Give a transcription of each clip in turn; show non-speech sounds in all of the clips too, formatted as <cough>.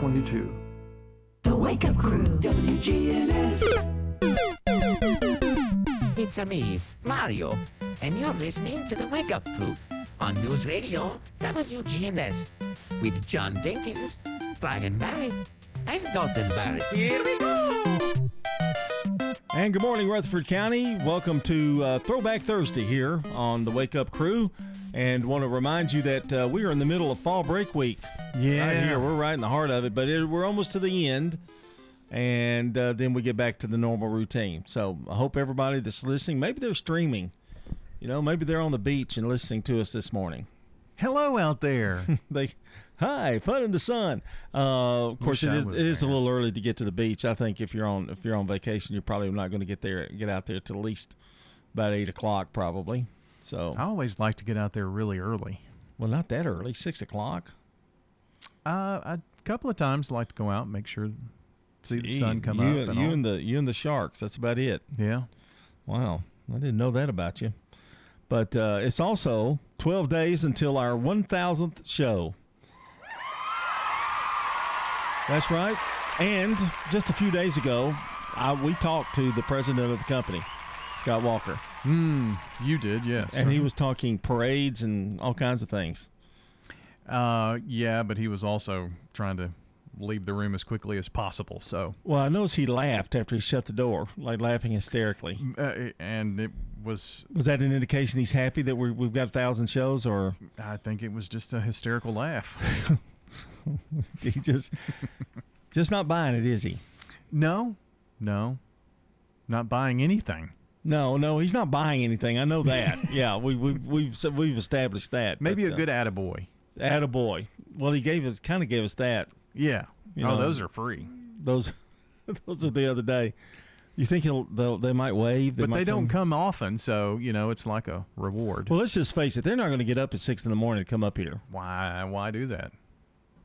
2022. The Wake Up Crew, WGNS. It's a me, Mario, and you're listening to the Wake Up Crew on News Radio WGNS with John Dinkins, Brian Barrett, and Dalton Barrett. Here we go! And good morning, Rutherford County. Welcome to uh, Throwback Thursday here on the Wake Up Crew. And want to remind you that uh, we are in the middle of fall break week. Yeah. Right here. We're right in the heart of it, but it, we're almost to the end. And uh, then we get back to the normal routine. So I hope everybody that's listening, maybe they're streaming. You know, maybe they're on the beach and listening to us this morning. Hello out there. <laughs> they hi fun in the sun uh, of course Wish it is it is a little early to get to the beach i think if you're on if you're on vacation you're probably not going to get there get out there till at least about eight o'clock probably so I always like to get out there really early. well not that early six o'clock Uh, a couple of times I like to go out and make sure see the sun come you, up. And you all. and the you and the sharks that's about it yeah. wow i didn't know that about you but uh, it's also 12 days until our 1000th show That's right. And just a few days ago, I, we talked to the president of the company, Scott Walker, Hmm. You did, yes. and he was talking parades and all kinds of things. Uh, yeah, but he was also trying to leave the room as quickly as possible. So, Well, I noticed he laughed after he shut the door, like laughing hysterically. uh, and it was. Was that an indication he's happy that we we've got a thousand shows, or I think it was just a hysterical laugh. <laughs> he just just not buying it, is he? no, no, not buying anything. No, no, he's not buying anything. I know that. <laughs> yeah, we we we've we've established that. Maybe but, a uh, good attaboy. attaboy. Well, he gave us kind of gave us that. Yeah. You oh, know, those are free. Those <laughs> those are the other day. You think he'll they'll, they might wave? but might they don't come often, so you know it's like a reward. Well, let's just face it. They're not going to get up at six in the morning to come up here why? Why do that?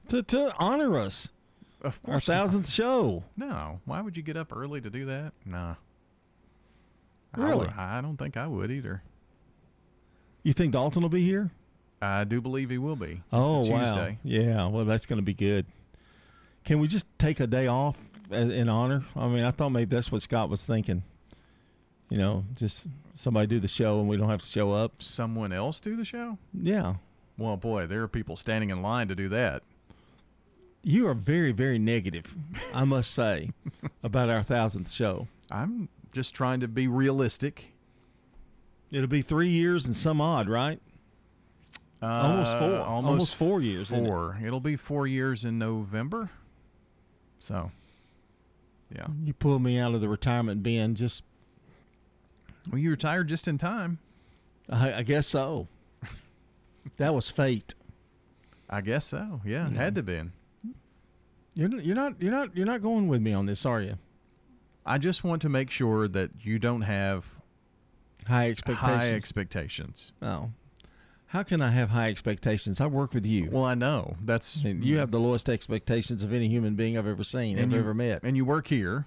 to to honor us Of our course, not. thousandth show. No. Why would you get up early to do that? Nah. I Really? would- I, don't think I would either. You think Dalton will be here? I do believe he will be. Oh wow! Tuesday. Yeah, well that's going to be good. Can we just take a day off in honor? I mean, I thought maybe that's what Scott was thinking. You know, just somebody do the show and we don't have to show up. Someone else do the show? Yeah, Well, boy, there are people standing in line to do that. you are very very negative, I must say, <laughs> about our thousandth show. I'm just trying to be realistic. It'll be three years and some odd, right? almost Uh, four. Almost, four years. isn't it? Four. It'll be four years in November. So, yeah. You pulled me out of the retirement bin. Just, Well, you retired just in time. I, I guess so. that was fate. I guess so. Yeah, it Yeah. had to been. You're you're not you're not you're not going with me on this, are you? I just want to make sure that you don't have High expectations. high expectations. oh, how can I have high expectations? I work with you. Well, I know that's mean, you have the lowest expectations of any human being I've ever seen, and I've you, ever met. and you work here,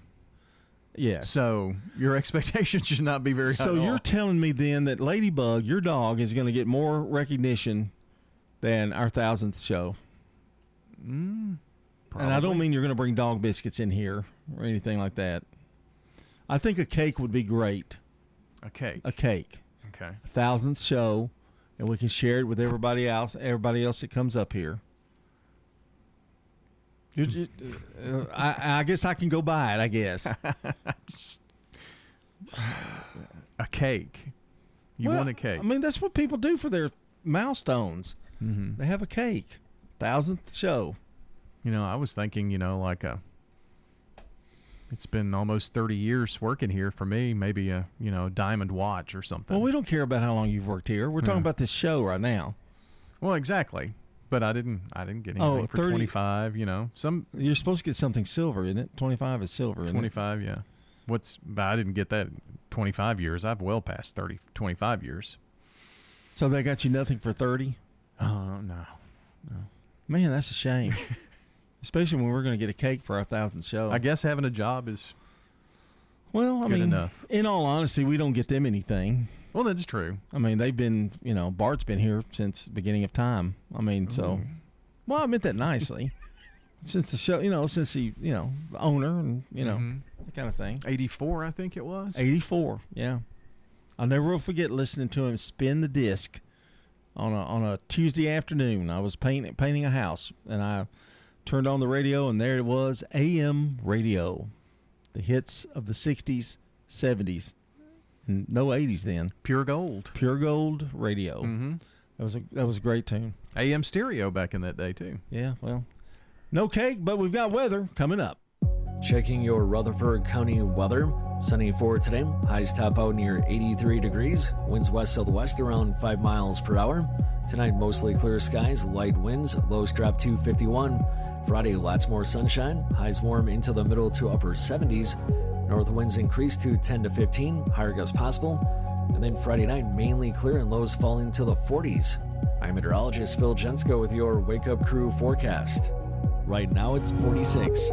yes. so your <laughs> expectations should not be very So high. at you're all. telling me then that Ladybug, your dog, is going to get more recognition than our thousandth show? mm, And I don't mean you're going to bring dog biscuits in here or anything like that. I think a cake would be great. a cake. A cake, Okay. a thousandth show, and we can share it with everybody else. Everybody else that comes up here. You're uh, I, I guess I can go buy it. I guess. <laughs> A cake. You Well, want a cake? I mean, that's what people do for their milestones. mm-hmm. They have a cake. Thousandth show. You know, I was thinking, you know, like a. It's been almost thirty years working here for me. Maybe a you know diamond watch or something. Well, we don't care about how long you've worked here. We're talking Yeah. about this show right now. Well, exactly. But I didn't. I didn't get Oh, anything for 30 twenty five. You know, some You're supposed to get something silver, isn't it? Twenty-five is silver. Isn't twenty it? Yeah. What's? But I didn't get that twenty five years. I've well past 30, 25 years. So they got you nothing for thirty. Oh no no. Man, that's a shame. <laughs> Especially when we're going to get a cake for our thousandth show. I guess having a job is well, I mean, enough. in all honesty, we don't get them anything. well. That's true. I mean, they've been, you know, Bart's been here since the beginning of time. I mean, so, well, I meant that nicely. <laughs> since the show, you know, since he, you know, the owner and you know Mhm. that kind of thing. 84, I think it was. 84, yeah. I'll never will forget listening to him spin the disc on a on a Tuesday afternoon. I was painting painting a house and I turned on the radio and there it was AM radio. The hits of the 60s, 70s, and no 80s then. Pure gold. Pure Gold Radio. Mm-hmm. That was a that was a great tune. AM stereo back in that day, too. Yeah, well, no cake, but we've got weather coming up. Checking your Rutherford County weather. Sunny for today. Highs top out near 83 degrees. Winds west southwest around 5 miles per hour. Tonight, mostly clear skies, light winds. Lows drop to 51. Friday, lots more sunshine. Highs warm into the middle to upper 70s. North winds increase to 10 to 15. Higher gusts possible. And then Friday night, mainly clear and lows falling to the 40s. I'm meteorologist Phil Jensko with your Wake Up Crew forecast. Right now, it's 46.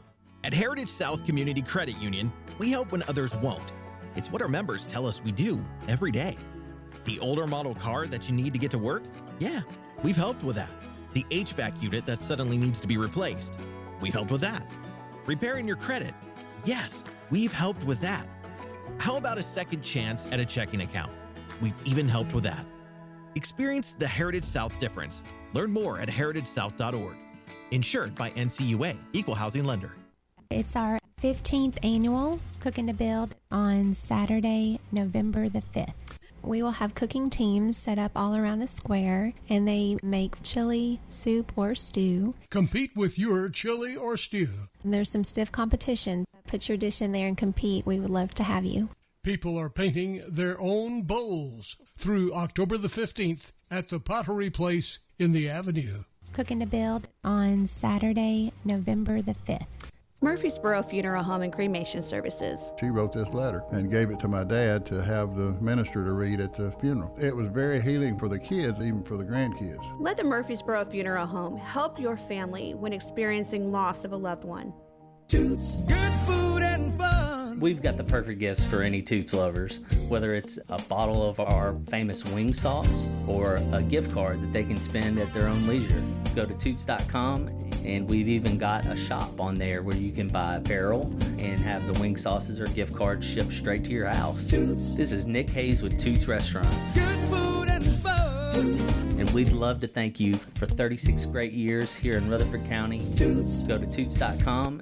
At Heritage South Community Credit Union, we help when others won't. It's what our members tell us we do every day. The older model car that you need to get to work? Yeah, we've helped with that. The HVAC unit that suddenly needs to be replaced? We've helped with that. Repairing your credit? Yes, we've helped with that. How about a second chance at a checking account? We've even helped with that. Experience the Heritage South difference. Learn more at heritagesouth.org. Insured by NCUA, Equal Housing Lender. It's our 15th annual Cooking to Build on Saturday, November the 5th. We will have cooking teams set up all around the square and they make chili, soup, or stew. Compete with your chili or stew. And there's some stiff competition. Put your dish in there and compete. We would love to have you. People are painting their own bowls through October the 15th at the Pottery Place in the Avenue. Cooking to Build on Saturday, November the 5th. Murfreesboro Funeral Home and Cremation Services. She wrote this letter and gave it to my dad to have the minister to read at the funeral. It was very healing for the kids, even for the grandkids. Let the Murfreesboro Funeral Home help your family when experiencing loss of a loved one. Toots, good food and fun. We've got the perfect gifts for any Toots lovers, whether it's a bottle of our famous wing sauce or a gift card that they can spend at their own leisure. Go to Toots.com and we've even got a shop on there where you can buy apparel and have the wing sauces or gift cards shipped straight to your house. Toots. This is Nick Hayes with Toots Restaurants. Good food and fun. Toots. And we'd love to thank you for 36 great years here in Rutherford County. Toots. Go to Toots.com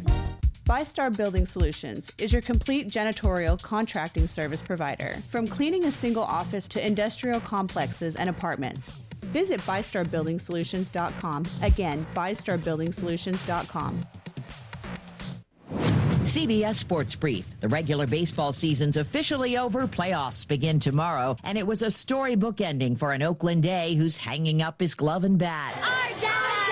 ByStar Building Solutions is your complete janitorial contracting service provider. From cleaning a single office to industrial complexes and apartments. Visit ByStarBuildingSolutions.com. Again, ByStarBuildingSolutions.com. CBS Sports Brief. The regular baseball season's officially over. Playoffs begin tomorrow, and it was a storybook ending for an Oakland A who's hanging up his glove and bat. Our dad!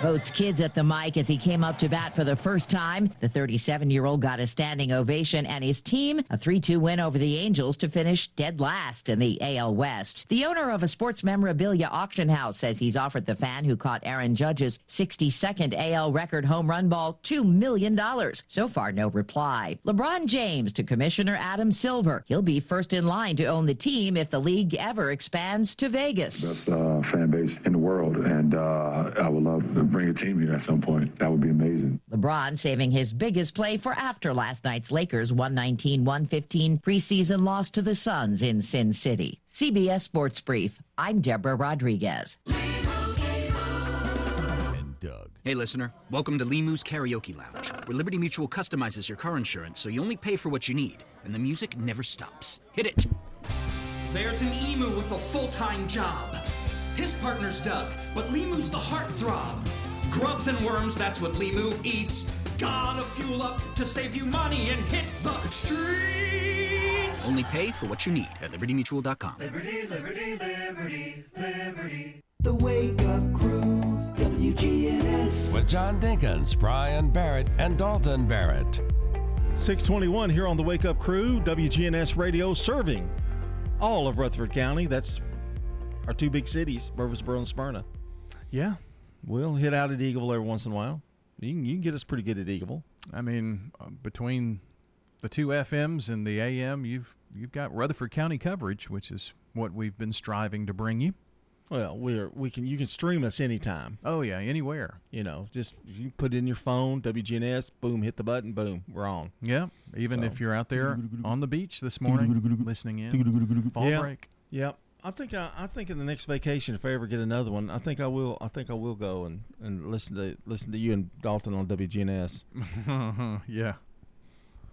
Vogt's kids at the mic as he came up to bat for the first time. The 37 year old got a standing ovation, and his team a 3 2 win over the Angels to finish dead last in the AL West. The owner of a sports memorabilia auction house says he's offered the fan who caught Aaron Judge's 62nd AL record home run ball $2 million. So far, no reply. LeBron James to Commissioner Adam Silver. He'll be first in line to own the team if the league ever expands to Vegas. Best uh, fan base in the world, and uh, I would love bring a team here at some point. That would be amazing. LeBron saving his biggest play for after last night's Lakers 119 115 preseason loss to the Suns in Sin City. CBS Sports Brief. I'm Deborah Rodriguez. Doug. Hey, listener. Welcome to Limu's Karaoke Lounge, where Liberty Mutual customizes your car insurance so you only pay for what you need, and the music never stops. Hit it! There's an emu with a full time job. His partner's Doug, but Limu's the heartthrob. Grubs and worms, that's what Limu eats. Gotta fuel up to save you money and hit the streets. Only pay for what you need at libertymutual.com. Liberty, liberty, liberty. Liberty, liberty. The Wake Up Crew, WGNS. With John Dinkins, Brian Barrett, and Dalton Barrett. 621 here on the Wake Up Crew, WGNS Radio, serving all of Rutherford County. That's our two big cities, Murfreesboro and Smyrna. Yeah. We'll hit out at Eagleville every once in a while. You can, you can get us pretty good at Eagleville. I mean, uh, between the two FMs and the AM, you've you've got Rutherford County coverage, which is what we've been striving to bring you. Well, we're we can you can stream us anytime. Oh yeah, anywhere. You know, just you put it in your phone, WGNS, boom, hit the button, boom, we're on. Yeah, even So- if you're out there <laughs> on the beach this morning listening in. Fall yeah. break. Yep. I think I, I think in the next vacation, if I ever get another one, I think I will. I think I will go and, and listen to listen to you and Dalton on WGNS. <laughs> yeah.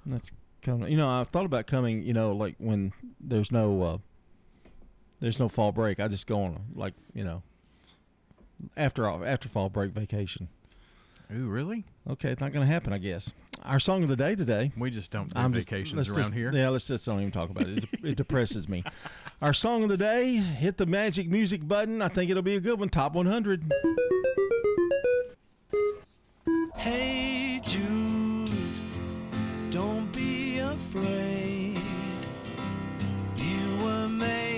That's coming. You know, I've thought about coming. You know, like when there's no uh, there's no fall break, I just go on like you know after after fall break vacation. Ooh, really? Okay, it's not going to happen, I guess. Our song of the day today. We just don't do I'm just- vacations let's around just- here. Yeah, let's just don't even talk about it. It, it depresses me. <laughs> Our song of the day. Hit the magic music button. I think it'll be a good one. Top 100. Hey Jude, don't be afraid. You were made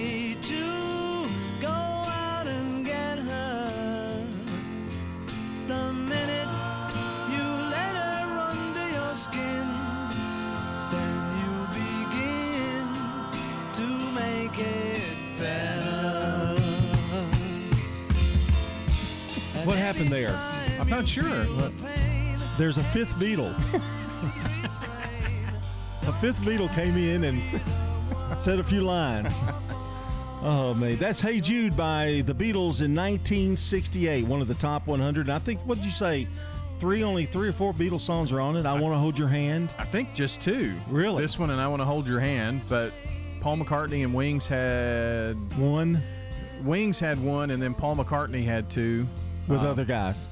happened there? I'm not sure. There's a fifth Beatle. a fifth Beatle came in and said a few lines. Oh man, that's "Hey Jude" by the Beatles in 1968, one of the top 100. And I think what did you say? Three, only three or four Beatles songs are on it. I want to hold your hand. I think just two. Really? This one and I want to hold your hand, but Paul McCartney and Wings had one. Wings had one, and then Paul McCartney had two with other guys.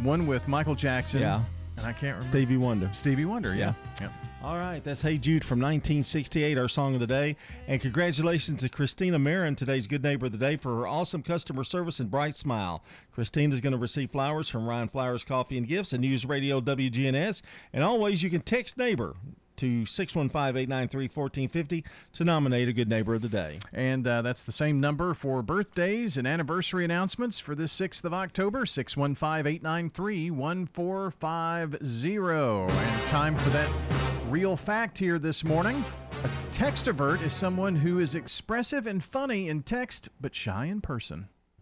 One with Michael Jackson. Yeah. and I can't remember Stevie Wonder. Stevie Wonder. Yeah. yeah. All right, that's Hey Jude from 1968, our song of the day. And congratulations to Christina Marin, today's Good Neighbor of the Day, for her awesome customer service and bright smile. Christine is going to receive flowers from Ryan Flowers Coffee and Gifts and News Radio WGNS. And always, you can text neighbor to 615-893-1450 to nominate a Good Neighbor of the Day. And uh, that's the same number for birthdays and anniversary announcements for this 6th of October, 615 893 1450. And time for that real fact here this morning. A textrovert is someone who is expressive and funny in text, but shy in person.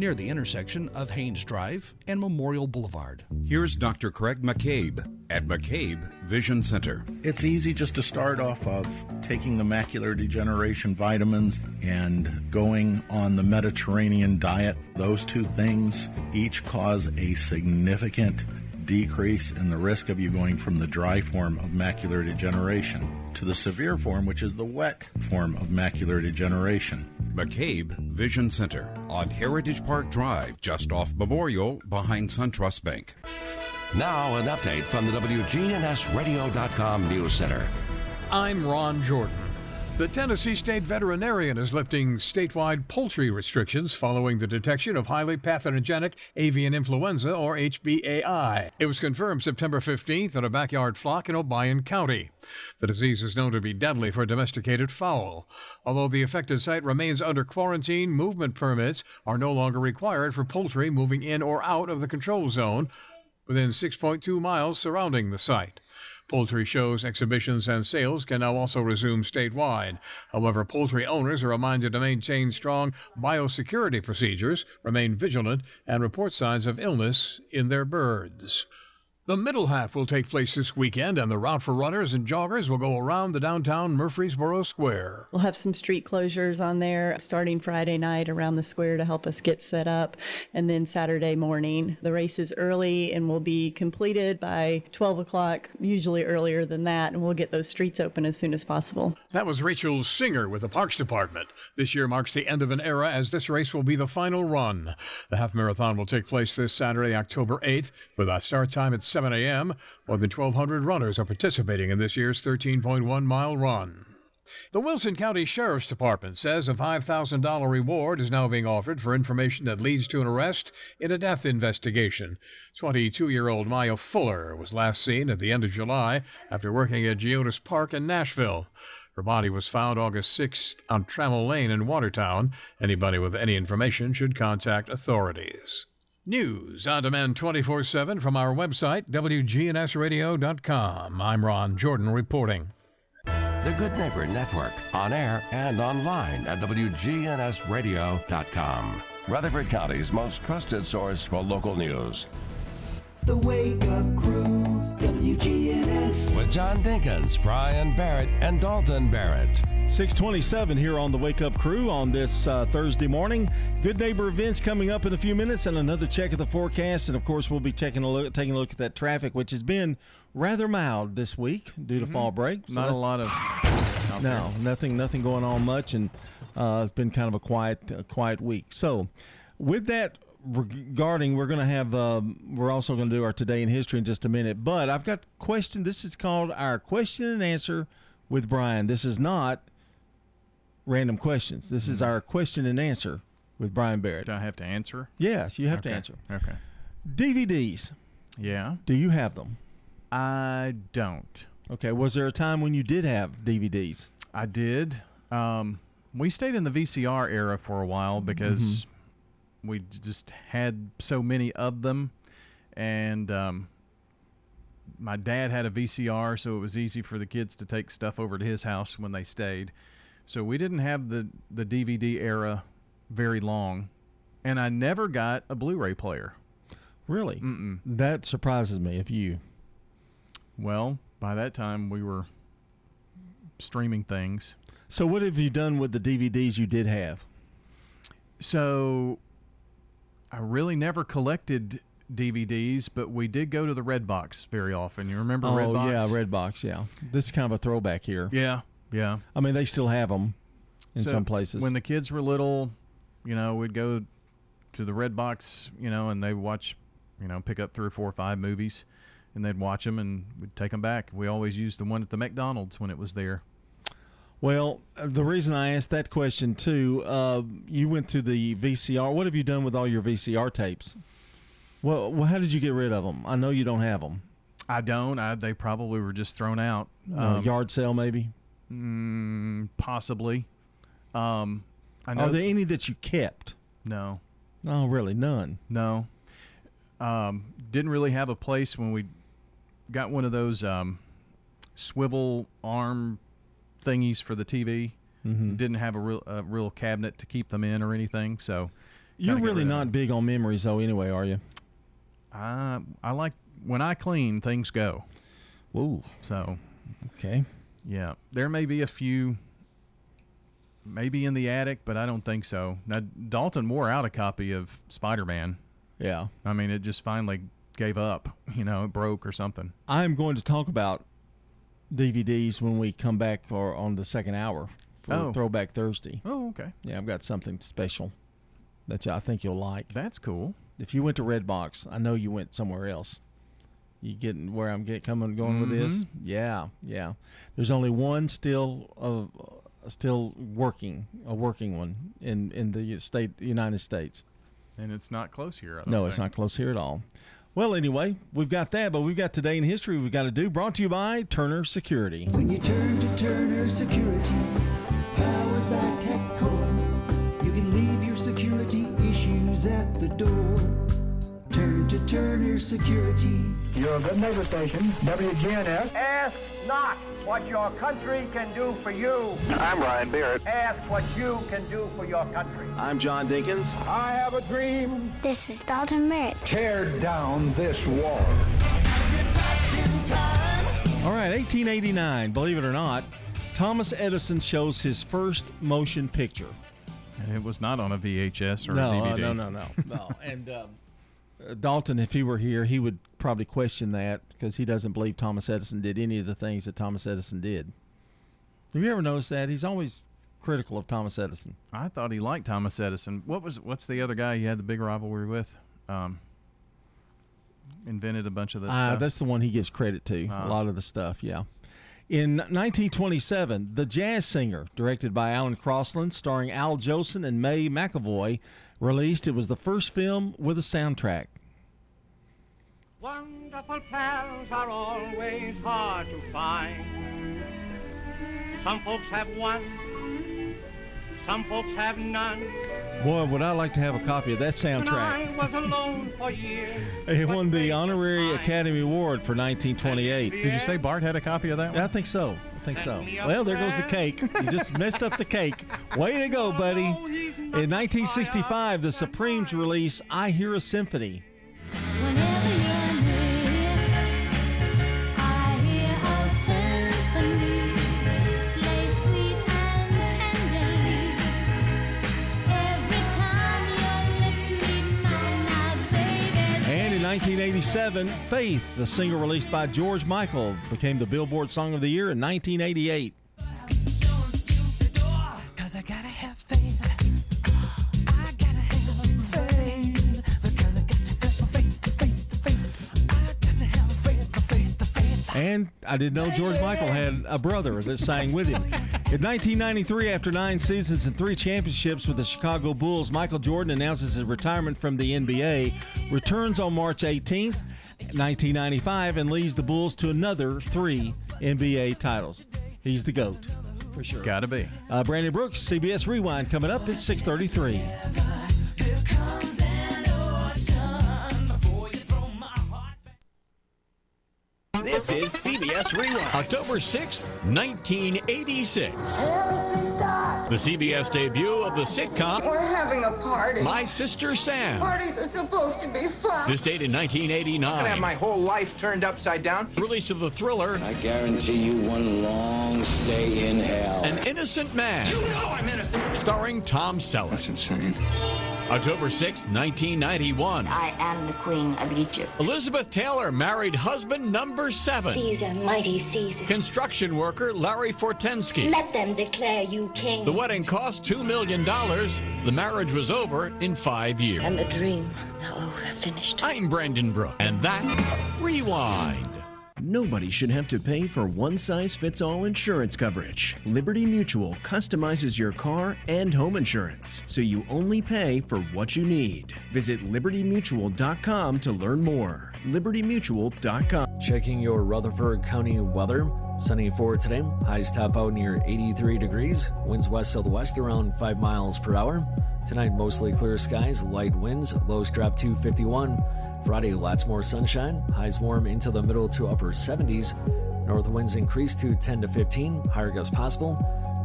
near the intersection of Haynes Drive and Memorial Boulevard. Here's Dr. Craig McCabe at McCabe Vision Center. It's easy just to start off of taking the macular degeneration vitamins and going on the Mediterranean diet. Those two things each cause a significant decrease in the risk of you going from the dry form of macular degeneration to the severe form, which is the wet form of macular degeneration. McCabe Vision Center on Heritage Park Drive, just off Memorial, behind SunTrust Bank. Now, an update from the WGNSradio.com News Center. I'm Ron Jordan. The Tennessee State Veterinarian is lifting statewide poultry restrictions following the detection of highly pathogenic avian influenza, or HPAI. It was confirmed September 15th at a backyard flock in Obion County. The disease is known to be deadly for domesticated fowl. Although the affected site remains under quarantine, movement permits are no longer required for poultry moving in or out of the control zone within 6.2 miles surrounding the site. Poultry shows, exhibitions, and sales can now also resume statewide. However, poultry owners are reminded to maintain strong biosecurity procedures, remain vigilant, and report signs of illness in their birds. The middle half will take place this weekend, and the route for runners and joggers will go around the downtown Murfreesboro Square. We'll have some street closures on there starting Friday night around the square to help us get set up. And then Saturday morning, the race is early and will be completed by 12 o'clock, usually earlier than that. And we'll get those streets open as soon as possible. That was Rachel Singer with the Parks Department. This year marks the end of an era as this race will be the final run. The half marathon will take place this Saturday, October 8th, with a start time at 7 a.m. More than 1,200 runners are participating in this year's 13.1 mile run. The Wilson County Sheriff's Department says a $5,000 reward is now being offered for information that leads to an arrest in a death investigation. 22 year old Maya Fuller was last seen at the end of July after working at Geodis Park in Nashville. Her body was found August 6th on Trammell Lane in Watertown. Anybody with any information should contact authorities. News on demand 24 7 from our website, WGNSradio.com. I'm Ron Jordan reporting. The Good Neighbor Network, on air and online at WGNSradio.com. Rutherford County's most trusted source for local news. The Wake Up Crew, WGNS. With John Dinkins, Brian Barrett, and Dalton Barrett. 627 here on the Wake Up Crew on this uh, Thursday morning. Good neighbor events coming up in a few minutes and another check of the forecast. And of course, we'll be taking a look, taking a look at that traffic, which has been rather mild this week due to Mhm. fall break. Not a lot of. <sighs> no, nothing, nothing going on much, and uh, it's been kind of a quiet, a quiet week. So, with that regarding, we're going to have, um, we're also going to do our today in history in just a minute. But I've got question. This is called our question and answer with Brian. This is not random questions. This is our question and answer with Brian Barrett. Do I have to answer? Yes, you have to answer. Okay. DVDs. Yeah. Do you have them? I don't. Okay. Was there a time when you did have DVDs? I did. Um, we stayed in the VCR era for a while because Mm-hmm. we just had so many of them, and um, my dad had a VCR, so it was easy for the kids to take stuff over to his house when they stayed. So we didn't have the the DVD era very long, and I never got a Blu-ray player. Really? Mm-mm. That surprises me. If you Well, by that time we were streaming things. So what have you done with the DVDs you did have? So I really never collected DVDs, but we did go to the Red Box very often. You remember oh Red Box? yeah, Redbox. Yeah, this is kind of a throwback here. Yeah, yeah. I mean, they still have them in So some places. When the kids were little, you know, we'd go to the Red Box, you know, and they watch, you know, pick up three or four or five movies, and they'd watch them and we'd take them back. We always used the one at the McDonald's when it was there. well, uh, the reason I asked that question too, uh, you went to the VCR. What have you done with all your VCR tapes? Well, well, how did you get rid of them? I know you don't have them. I don't. I, they probably were just thrown out. Uh, yard sale, maybe. Mm, possibly. Um, I know. Are there any that you kept? no. No, really, none. No. Um, didn't really have a place when we got one of those um, swivel arm thingies for the TV. Mhm. Didn't have a real a real cabinet to keep them in or anything. So You're really not big on memories, though. Anyway, are you? I I like when I clean things go. Ooh. So Okay. Yeah, there may be a few. Maybe in the attic, but I don't think so. Now Dalton wore out a copy of Spider Man. Yeah. I mean, it just finally gave up. You know, it broke or something. I'm going to talk about DVDs when we come back or on the second hour for Oh. Throwback Thursday. Oh, okay. Yeah, I've got something special that I think you'll like. That's cool. If you went to Redbox, I know you went somewhere else. You getting where I'm get coming going with this? Mm-hmm. Yeah, yeah. There's only one still of uh, still working, a working one in in the state United States. And it's not close here. I don't No, it's not close here at all. Well, anyway, we've got that, but we've got today in history we've got to do. Brought to you by Turner Security. When you turn to Turner Security, powered by TechCore, you can leave your security issues at the door. Turn to Turner Security. Your good neighbor station, WGNS. Ask not what your country can do for you. I'm Brian Barrett. Ask what you can do for your country. I'm John Dinkins. I have a dream. This is Dalton Barrett. Tear down this wall. All right, 1889, believe it or not, Thomas Edison shows his first motion picture. And it was not on a VHS or no, a uh, DVD. no, no, no, no. No, <laughs> and um, uh, Dalton, if he were here, he would probably question that because he doesn't believe Thomas Edison did any of the things that Thomas Edison did. Have you ever noticed that? He's always critical of Thomas Edison. I thought he liked Thomas Edison. What was what's the other guy he had the big rivalry with? Um, invented a bunch of that Uh, that's the one he gives credit to. Ah. a lot of the stuff, yeah. In 1927, The Jazz Singer, directed by Alan Crosland, starring Al Jolson and May McAvoy, released. It was the first film with a soundtrack. Wonderful pals are always hard to find. Some folks have one, some folks have none. Boy, would I like to have a copy of that And soundtrack. I was alone for years. <laughs> He won the Honorary Academy Award for 1928. Did you say Bart had a copy of that one? I think so. I think so. Well, there goes the cake. You <laughs> just messed up the cake. Way to go, buddy. In 1965, the Supremes release I Hear a Symphony. 1987, Faith, the single released by George Michael, became the Billboard Song of the Year in 1988. Cause I gotta have faith. I gotta have faith. Because I got to have faith, faith, faith. I got to have faith, faith, faith. And I didn't know George Michael had a brother that sang with him. Oh, In 1993, after nine seasons and three championships with the Chicago Bulls, Michael Jordan announces his retirement from the NBA, returns on March 18th, 1995, and leads the Bulls to another three NBA titles. He's the GOAT, for sure. Gotta be. Uh, Brandon Brooks, CBS Rewind, coming up at 633. This is CBS Rewind. October 6th, 1986. The CBS debut of the sitcom We're having a party. My Sister Sam. Parties are supposed to be fun. This date in I'm gonna have 1989. my whole life turned upside down. Release of the thriller I guarantee you one long stay in hell. An Innocent Man. You know I'm innocent. Starring Tom Selleck. That's insane. October 6th, 1991. I am the Queen of Egypt. Elizabeth Taylor married husband number seven. Caesar, mighty Caesar. Construction worker Larry Fortensky. Let them declare you king. The wedding cost $2 million. The marriage was over in five years. And the dream now over, finished. I'm Brandon Brooke, and that's Rewind. Nobody should have to pay for one size fits all insurance coverage. Liberty Mutual customizes your car and home insurance, so you only pay for what you need. Visit libertymutual.com to learn more. libertymutual.com. Checking your Rutherford County weather. Sunny for today. Highs top out near 83 degrees. Winds west southwest around 5 miles per hour. Tonight, mostly clear skies, light winds. Lows drop to 51. Friday, lots more sunshine. Highs warm into the middle to upper 70s. North winds increase to 10 to 15. Higher gusts possible.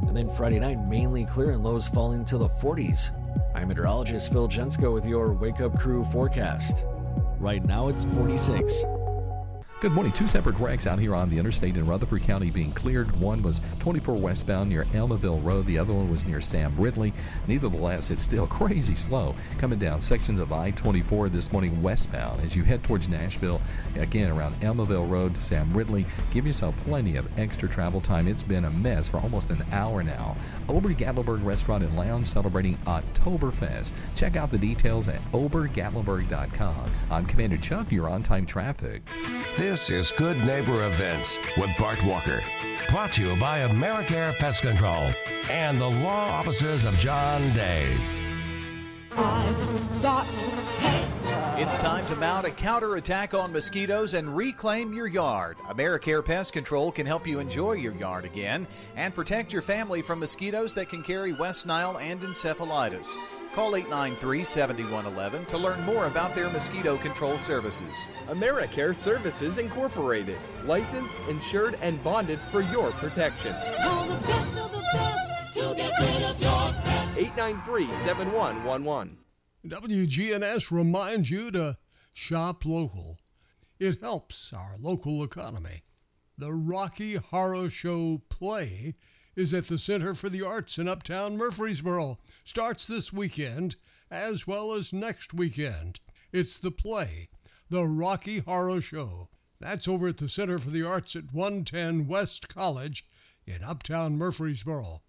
And then Friday night, mainly clear and lows falling to the 40s. I'm meteorologist Phil Jensko with your Wake Up Crew forecast. Right now, it's 46. Good morning. Two separate wrecks out here on the interstate in Rutherford County being cleared. One was 24 westbound near Almaville Road. The other one was near Sam Ridley. Nevertheless, it's still <laughs> crazy slow coming down sections of I-24 this morning westbound as you head towards Nashville. Again, around Almaville Road, Sam Ridley. Give yourself plenty of extra travel time. It's been a mess for almost an hour now. Ober Gatlinburg Restaurant and Lounge celebrating Oktoberfest. Check out the details at obergatlinburg.com. I'm Commander Chuck. You're on time traffic. This is Good Neighbor Events with Bart Walker. Brought to you by Americare Pest Control and the law offices of John Day. I've got pests. It's time to mount a counterattack on mosquitoes and reclaim your yard. AmeriCare Pest Control can help you enjoy your yard again and protect your family from mosquitoes that can carry West Nile and encephalitis. Call 893 7111 to learn more about their mosquito control services. AmeriCare Services Incorporated, licensed, insured, and bonded for your protection. Call the best of the best to get rid of your pests. 893 7111. WGNS reminds you to shop local. It helps our local economy. The Rocky Horror Show play is at the Center for the Arts in Uptown Murfreesboro. Starts this weekend as well as next weekend. It's the play, The Rocky Horror Show. That's over at the Center for the Arts at 110 West College in Uptown Murfreesboro.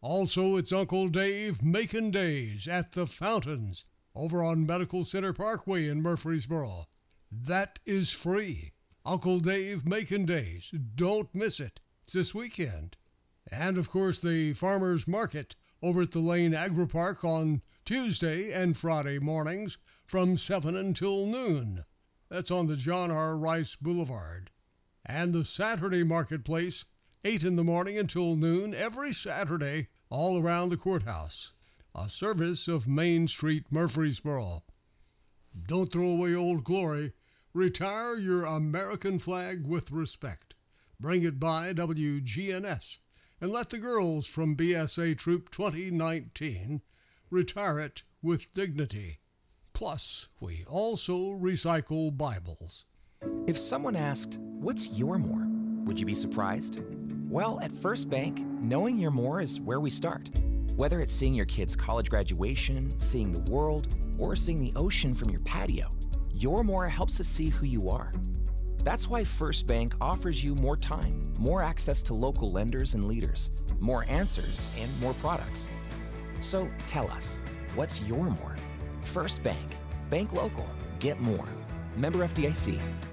Also, it's Uncle Dave Macon Days at the Fountains over on Medical Center Parkway in Murfreesboro. That is free. Uncle Dave Macon Days. Don't miss it. It's this weekend. And of course, the Farmers Market over at the Lane Agri Park on Tuesday and Friday mornings from 7 until noon. That's on the John R. Rice Boulevard. And the Saturday Marketplace, 8 in the morning until noon every Saturday, all around the courthouse. A service of Main Street, Murfreesboro. Don't throw away old glory. Retire your American flag with respect. Bring it by WGNS and let the girls from BSA Troop 2019 retire it with dignity. Plus, we also recycle Bibles. If someone asked, What's your more? Would you be surprised? Well, at First Bank, knowing your more is where we start. Whether it's seeing your kid's college graduation, seeing the world, or seeing the ocean from your patio, your more helps us see who you are. That's why First Bank offers you more time, more access to local lenders and leaders, more answers, and more products. So tell us, what's your more? First Bank. Bank local. Get more. Member FDIC.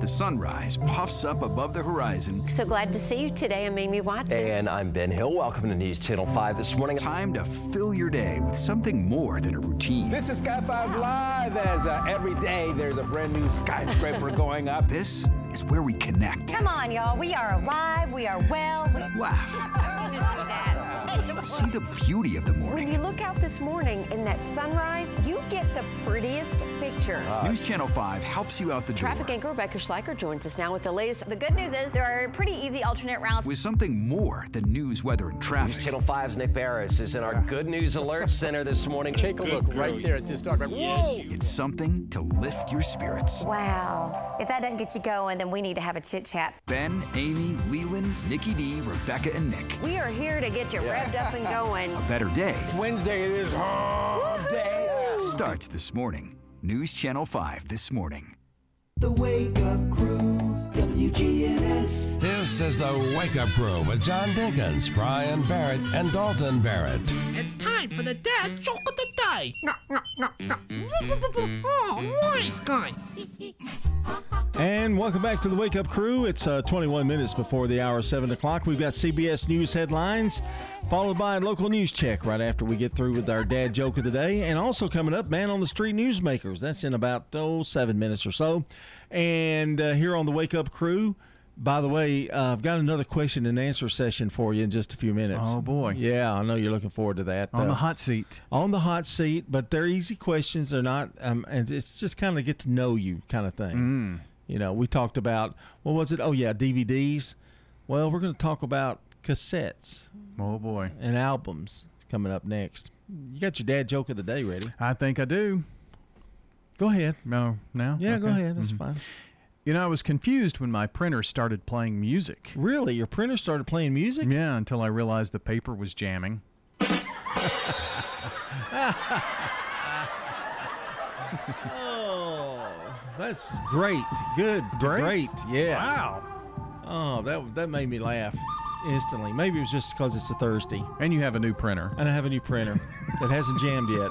The sunrise puffs up above the horizon. So glad to see you today. I'm Amy Watson. And I'm Ben Hill. Welcome to News Channel 5 this morning. Time to fill your day with something more than a routine. This is Sky 5 Live as uh, every day there's a brand new skyscraper <laughs> going up. This is where we connect. Come on, y'all. We are alive. We are well. We... Laugh. <laughs> See the beauty of the morning. When you look out this morning in that sunrise, you get the prettiest picture. Uh, News Channel 5 helps you out the Traffic door. Traffic anchor Rebecca Schleicher joins us now with the latest. The good news is there are pretty easy alternate routes. With something more than news, weather, and traffic. News Channel 5's Nick Beres is in our Good News Alert Center this morning. Take a look right there at this dog. Whoa! It's something to lift your spirits. Wow. If that doesn't get you going, then we need to have a chit chat. Ben, Amy, Lelan, Nikki D, Rebecca, and Nick. We are here to get you yeah. Revved up and going. A better day. Wednesday it is hump day. Starts this morning. News Channel 5 this morning. The Wake Up Crew, WGNS. This is the Wake Up Crew with John Dinkins, Brian Barrett, and Dalton Barrett. It's time for the dad joke of the day. No, no, no, no. Oh, nice guy. And welcome back to the Wake Up Crew. It's uh, 21 minutes before the hour 7 o'clock. We've got CBS News headlines, followed by a local news check right after we get through with our dad joke of the day. And also coming up, Man on the Street Newsmakers. That's in about, oh, seven minutes or so. And uh, here on the Wake Up Crew, by the way, uh, I've got another question and answer session for you in just a few minutes. Oh, boy. Yeah, I know you're looking forward to that. On uh, the hot seat. On the hot seat, but they're easy questions. They're not, um, and it's just kind of get to know you kind of thing. Mm. You know, we talked about what was it? Oh yeah, DVDs. Well, we're going to talk about cassettes. Oh boy, and albums coming up next. You got your dad joke of the day ready? I think I do. Go ahead. No, now. Yeah, okay. go ahead. That's mm-hmm. fine. You know, I was confused when my printer started playing music. Really, your printer started playing music? Yeah, until I realized the paper was jamming. <laughs> Oh, that's great. Good. Great. great. Yeah. Wow. Oh, that that made me laugh instantly. Maybe it was just because it's a Thursday. And you have a new printer. And I have a new printer <laughs> that hasn't jammed yet.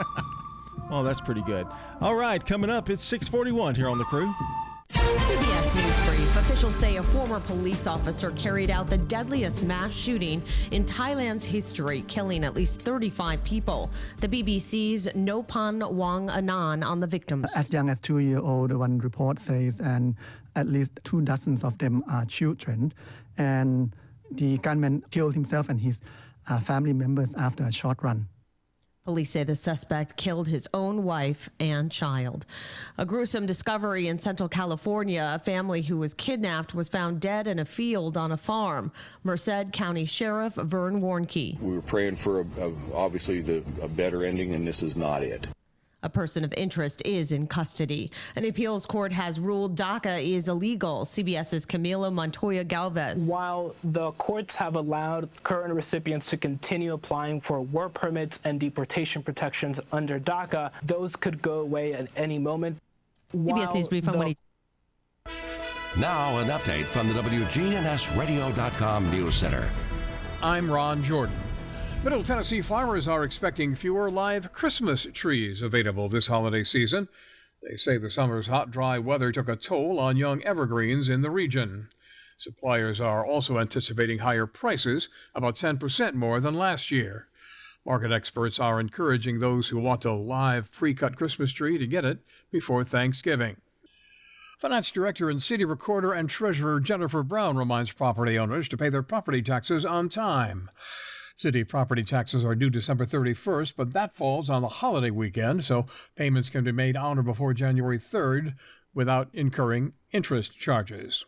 Oh, that's pretty good. All right, coming up, it's 641 here on the crew. CBS News Brief. Officials say a former police officer carried out the deadliest mass shooting in Thailand's history, killing at least 35 people. The BBC's Nopan Wong Anan on the victims. As young as two year old, one report says, and at least two dozens of them are children. And the gunman killed himself and his uh, family members after a short run. Police say the suspect killed his own wife and child. A gruesome discovery in Central California. A family who was kidnapped was found dead in a field on a farm. Merced County Sheriff Vern Warnke. We were praying for a, a, obviously the, a better ending, and this is not it. A person of interest is in custody. An appeals court has ruled DACA is illegal. CBS's Camilo Montoya Galvez. While the courts have allowed current recipients to continue applying for work permits and deportation protections under DACA, those could go away at any moment. CBS News Brief on Now, an update from the WGNSradio.com News Center. I'm Ron Jordan. Middle Tennessee farmers are expecting fewer live Christmas trees available this holiday season. They say the summer's hot, dry weather took a toll on young evergreens in the region. Suppliers are also anticipating higher prices, about 10% more than last year. Market experts are encouraging those who want a live pre cut Christmas tree to get it before Thanksgiving. Finance Director and City Recorder and Treasurer Jennifer Brown reminds property owners to pay their property taxes on time. City property taxes are due December 31st, but that falls on the holiday weekend, so payments can be made on or before January 3rd without incurring interest charges.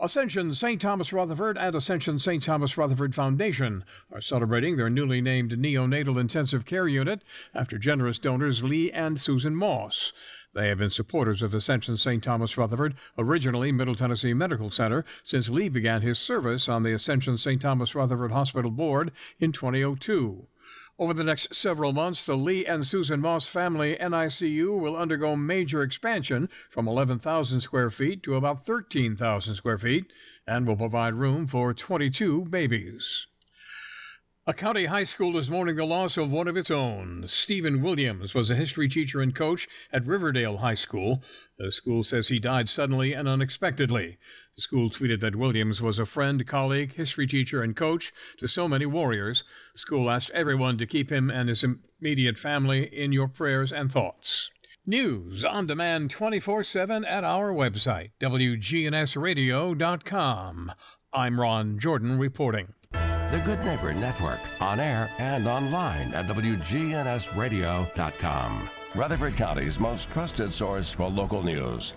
Ascension St. Thomas Rutherford and Ascension St. Thomas Rutherford Foundation are celebrating their newly named neonatal intensive care unit after generous donors Lee and Susan Moss. They have been supporters of Ascension St. Thomas Rutherford, originally Middle Tennessee Medical Center, since Lee began his service on the Ascension St. Thomas Rutherford Hospital Board in 2002. Over the next several months, the Lee and Susan Moss family NICU will undergo major expansion from 11,000 square feet to about 13,000 square feet and will provide room for 22 babies. A county high school is mourning the loss of one of its own. Stephen Williams was a history teacher and coach at Riverdale High School. The school says he died suddenly and unexpectedly. The school tweeted that Williams was a friend, colleague, history teacher, and coach to so many warriors. The school asked everyone to keep him and his immediate family in your prayers and thoughts. News on demand 24 7 at our website, WGNSradio.com. I'm Ron Jordan reporting. The Good Neighbor Network, on air and online at WGNSradio.com. Rutherford County's most trusted source for local news.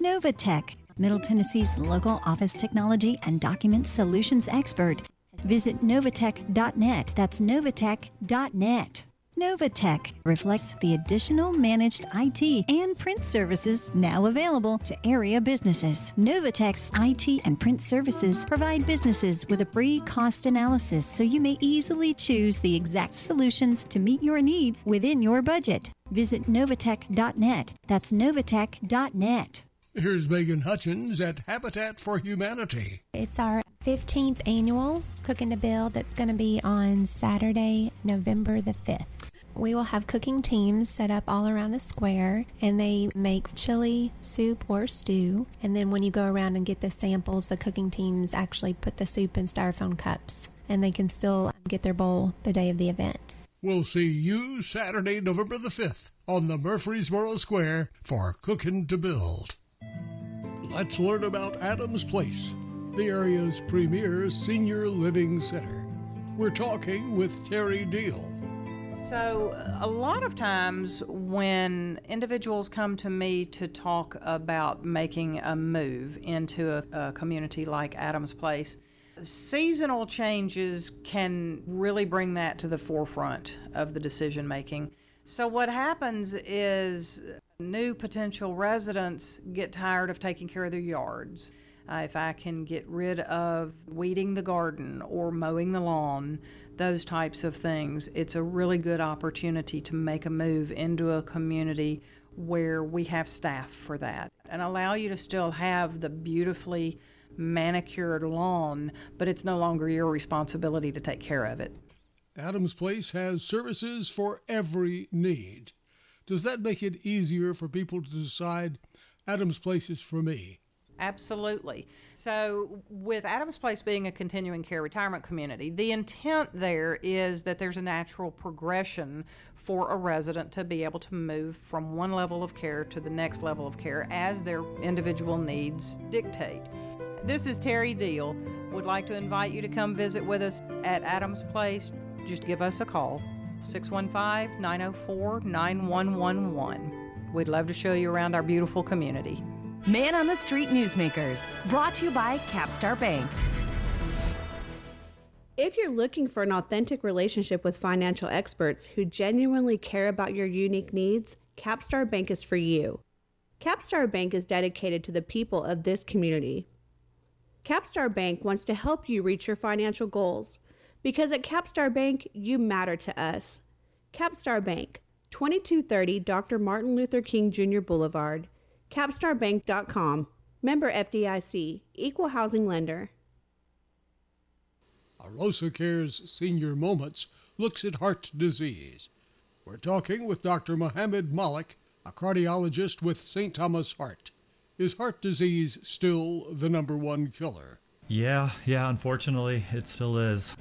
Novatech, Middle Tennessee's local office technology and document solutions expert. Visit novatech.net. That's novatech.net. Novatech reflects the additional managed IT and print services now available to area businesses. Novatech's IT and print services provide businesses with a free cost analysis so you may easily choose the exact solutions to meet your needs within your budget. Visit novatech.net. That's novatech.net. Here's Megan Hutchins at Habitat for Humanity. It's our 15th annual Cooking to Build that's going to be on Saturday, November the 5th. We will have cooking teams set up all around the square and they make chili, soup, or stew. And then when you go around and get the samples, the cooking teams actually put the soup in styrofoam cups and they can still get their bowl the day of the event. We'll see you Saturday, November the 5th on the Murfreesboro Square for Cooking to Build. Let's learn about Adams Place, the area's premier senior living center. We're talking with Terry Deal. So, a lot of times when individuals come to me to talk about making a move into a, a, community like Adams Place, seasonal changes can really bring that to the forefront of the decision making. So, what happens is new potential residents get tired of taking care of their yards. Uh, if I can get rid of weeding the garden or mowing the lawn, those types of things, it's a really good opportunity to make a move into a community where we have staff for that and allow you to still have the beautifully manicured lawn, but it's no longer your responsibility to take care of it. Adams Place has services for every need. Does that make it easier for people to decide Adams Place is for me? Absolutely. So, with Adams Place being a continuing care retirement community, the intent there is that there's a natural progression for a resident to be able to move from one level of care to the next level of care as their individual needs dictate. This is Terry Deal. Would like to invite you to come visit with us at Adams Place. Just give us a call 615 904 9111. We'd love to show you around our beautiful community. Man on the Street Newsmakers, brought to you by Capstar Bank. If you're looking for an authentic relationship with financial experts who genuinely care about your unique needs, Capstar Bank is for you. Capstar Bank is dedicated to the people of this community. Capstar Bank wants to help you reach your financial goals because at Capstar Bank, you matter to us. Capstar Bank, 2230 Dr. Martin Luther King Jr. Boulevard, capstarbank.com. Member FDIC, Equal Housing Lender. Arosa Care's Senior Moments looks at heart disease. We're talking with Dr. Mohammed Malik, a cardiologist with St. Thomas Heart. Is heart disease still the number one killer? Yeah, yeah, unfortunately, it still is.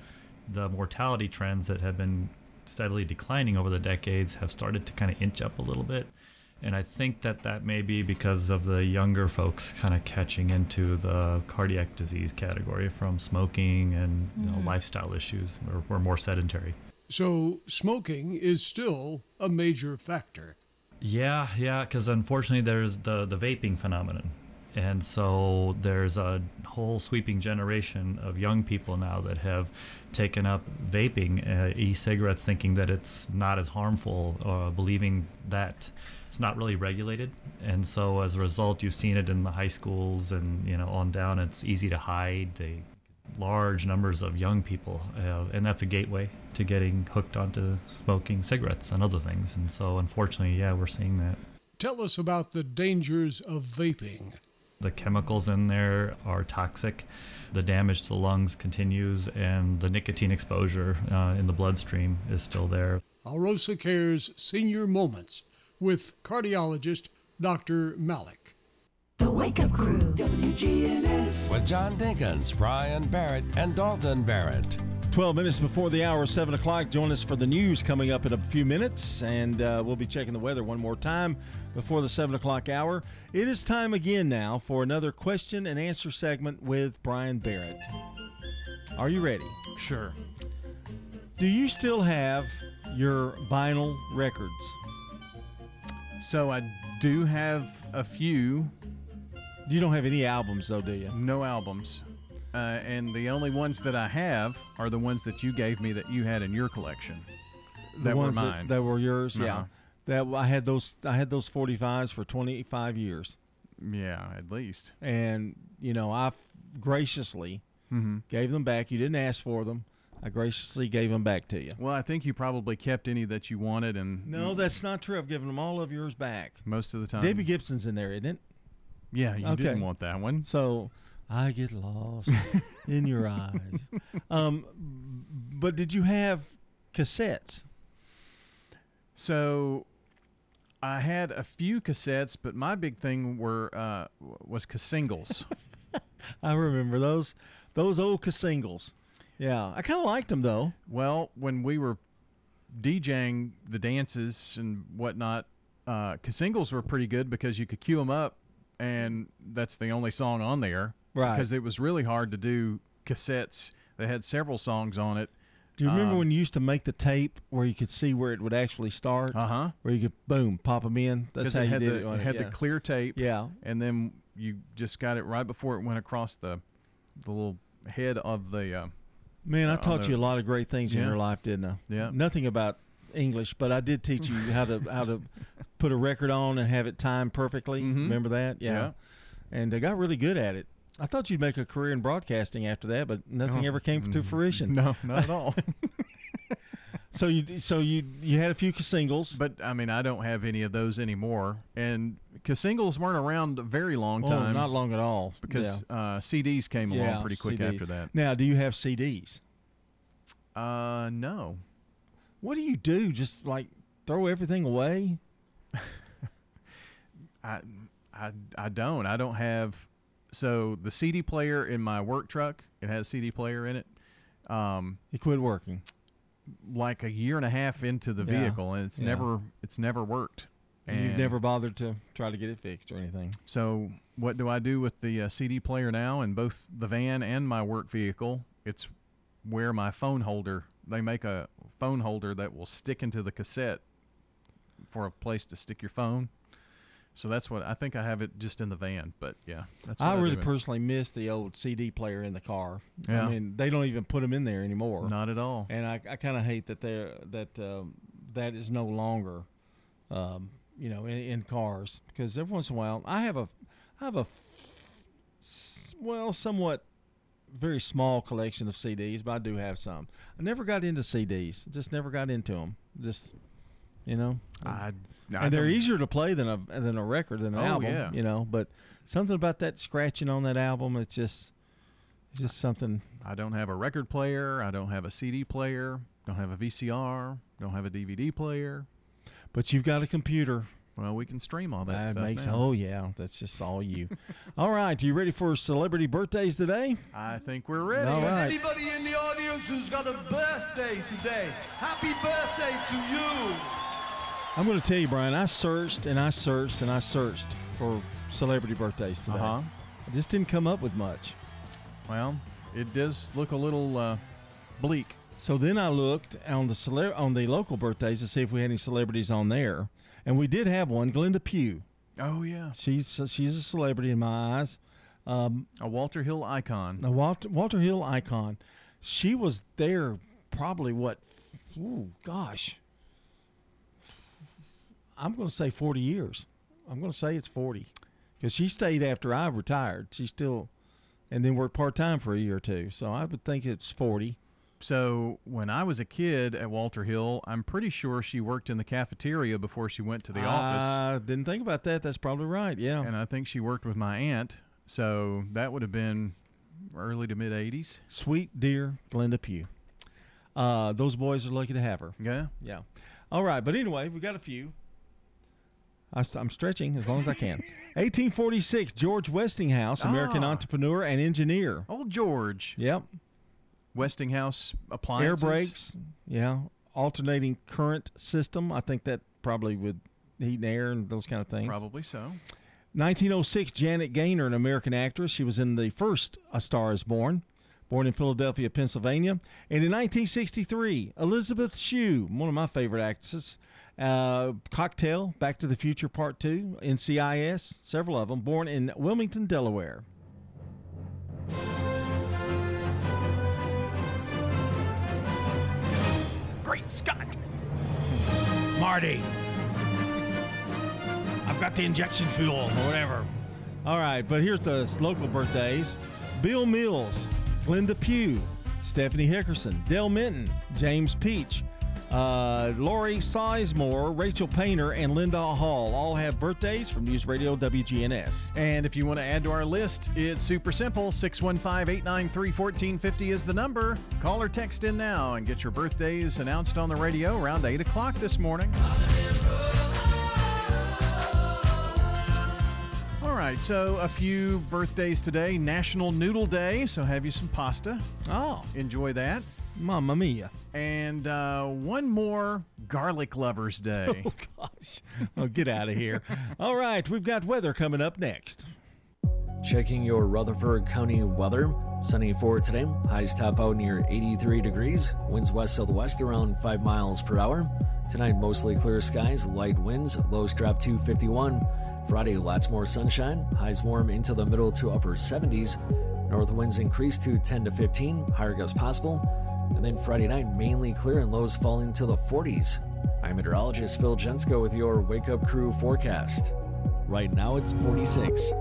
The mortality trends that have been steadily declining over the decades have started to kind of inch up a little bit. And I think that that may be because of the younger folks kind of catching into the cardiac disease category from smoking and you know, Mm. lifestyle issues. We're, we're more sedentary. So, smoking is still a major factor. Yeah, yeah, because unfortunately there's the the vaping phenomenon, and so there's a whole sweeping generation of young people now that have taken up vaping, uh, e-cigarettes, thinking that it's not as harmful, uh, believing that it's not really regulated, and so as a result, you've seen it in the high schools and you know on down. It's easy to hide. They large numbers of young people, uh, and that's a gateway to getting hooked onto smoking cigarettes and other things. And so, unfortunately, yeah, we're seeing that. Tell us about the dangers of vaping. The chemicals in there are toxic. The damage to the lungs continues, and the nicotine exposure uh, in the bloodstream is still there. Arosa Care's Senior Moments with cardiologist Dr. Malik. The Wake Up Crew, WGNS. With John Dinkins, Brian Barrett, and Dalton Barrett. 12 minutes before the hour, 7 o'clock. Join us for the news coming up in a few minutes, and uh, we'll be checking the weather one more time before the 7 o'clock hour. It is time again now for another question and answer segment with Brian Barrett. Are you ready? Sure. Do you still have your vinyl records? So I do have a few. You don't have any albums, though, do you? No albums. Uh, and the only ones that I have are the ones that you gave me that you had in your collection. The that were ones mine. That, were yours, Uh-huh. yeah. That I had those. I had those 45s for 25 years. Yeah, at least. And you know, I graciously Mhm. gave them back. You didn't ask for them. I graciously gave them back to you. Well, I think you probably kept any that you wanted, and No, that's not true. I've given them all of yours back. most of the time. Debbie Gibson's in there, isn't it? Yeah, you didn't want that one. So I get lost <laughs> in your eyes. Um, but did you have cassettes? So I had a few cassettes, but my big thing were uh, was singles. <laughs> I remember those those old singles. Yeah, I kind of liked them though. Well, when we were DJing the dances and whatnot, uh, singles were pretty good because you could cue them up, and that's the only song on there. Right. Because it was really hard to do cassettes that had several songs on it. Do you remember Um, when you used to make the tape where you could see where it would actually start? Uh huh. Where you could boom pop them in. That's how you did the, it. it had yeah. the clear tape. Yeah. And then you just got it right before it went across the the little head of the. Uh, Man, I taught you a lot of great things in your life, didn't I? Yeah. Nothing about English, but I did teach you how to how to put a record on and have it timed perfectly. Remember that? Yeah. Mm-hmm. Yeah. And I got really good at it. I thought you'd make a career in broadcasting after that, but nothing No. ever came to Mm, fruition. <laughs> No, not at all. <laughs> so you so you you had a few singles, but I mean I don't have any of those anymore, and singles weren't around a very long time, Oh, not long at all. because uh, CDs came along Yeah, pretty quick CDs. after that. Now, do you have CDs? Uh, no. What do you do? Just like throw everything away? <laughs> I, I, I don't. I don't have So the CD player in my work truck, it had a CD player in it. Um, It quit working. Like a year and a half into the Yeah, vehicle, and it's yeah. never it's never worked. And you've never bothered to try to get it fixed or anything. So what do I do with the uh, CD player now? In both the van and my work vehicle, it's where my phone holder. They make a phone holder that will stick into the cassette for a place to stick your phone. So that's what I think. I have it just in the van, but yeah, that's. What I really personally miss the old CD player in the car. Yeah. I mean, they don't even put them in there anymore. Not at all. And I, I kind of hate that they're that um, that is no longer, um, you know, in, in cars because every once in a while I have a I have a well somewhat very small collection of CDs, but I do have some. I never got into CDs. Just never got into them. Just you know. I- I and they're easier to play than a than a record than an Oh, album. yeah. You know, but something about that scratching on that album, it's just it's just something. I don't have a record player. I don't have a CD player. Don't have a VCR. Don't have a DVD player. But you've got a computer. Well, we can stream all that That stuff makes now. oh yeah, that's just all you. <laughs> all right, Are you ready for celebrity birthdays today? I think we're ready. All right. Anybody in the audience who's got a birthday today, happy birthday to you. I'm going to tell you, Brian. I searched and I searched and I searched for celebrity birthdays today. Uh-huh. I just didn't come up with much. Well, it does look a little uh, bleak. So then I looked on the cele- on the local birthdays to see if we had any celebrities on there, and we did have one. Glenda Pugh. Oh yeah, she's she's a celebrity in my eyes. Um, a Walter Hill icon. A Walter Walter Hill icon. She was there probably what? Ooh, gosh. I'm going to say 40 years. I'm going to say it's 40 because she stayed after I retired. She still, and then worked part time for a year or two. So I would think it's 40. So when I was a kid at Walter Hill, I'm pretty sure she worked in the cafeteria before she went to the office. I didn't think about that. That's probably right. Yeah. And I think she worked with my aunt. So that would have been early to mid 80s. Sweet dear Glenda Pugh. Uh, those boys are lucky to have her. Yeah. Yeah. All right. But anyway, we got a few. I st- I'm stretching as long as I can. <laughs> 1846, George Westinghouse, American Ah. entrepreneur and engineer. Old George. Yep. Westinghouse appliances. Air brakes. Yeah. Alternating current system. I think that probably would heat and air and those kind of things. Probably so. 1906, Janet Gaynor, an American actress. She was in the first A Star is Born, born in Philadelphia, Pennsylvania. And in 1963, Elizabeth Shue, one of my favorite actresses. Uh, Cocktail, Back to the Future Part 2, NCIS, several of them, born in Wilmington, Delaware. Great Scott. Marty. I've got the injection fuel or whatever. All right, but here's the local birthdays Bill Mills, Glenda Pugh, Stephanie Hickerson, Dale Minton, James Peach, uh, Lori Sizemore, Rachel Painter, and Linda Hall all have birthdays from News Radio WGNS. And if you want to add to our list, it's super simple. 615 893 1450 is the number. Call or text in now and get your birthdays announced on the radio around 8 o'clock this morning. All right, so a few birthdays today. National Noodle Day, so have you some pasta. Oh. Enjoy that. Mamma mia. And uh, one more Garlic Lovers Day. <laughs> Oh, gosh. Oh, get out of here. All right, we've got weather coming up next. Checking your Rutherford County weather. Sunny for today. Highs top out near 83 degrees. Winds west southwest around 5 miles per hour. Tonight, mostly clear skies, light winds. Lows drop to 51. Friday, lots more sunshine. Highs warm into the middle to upper 70s. North winds increase to 10 to 15. Higher gusts possible. And then Friday night, mainly clear and lows falling to the 40s. I'm meteorologist Phil Jensko with your Wake Up Crew forecast. Right now, it's 46.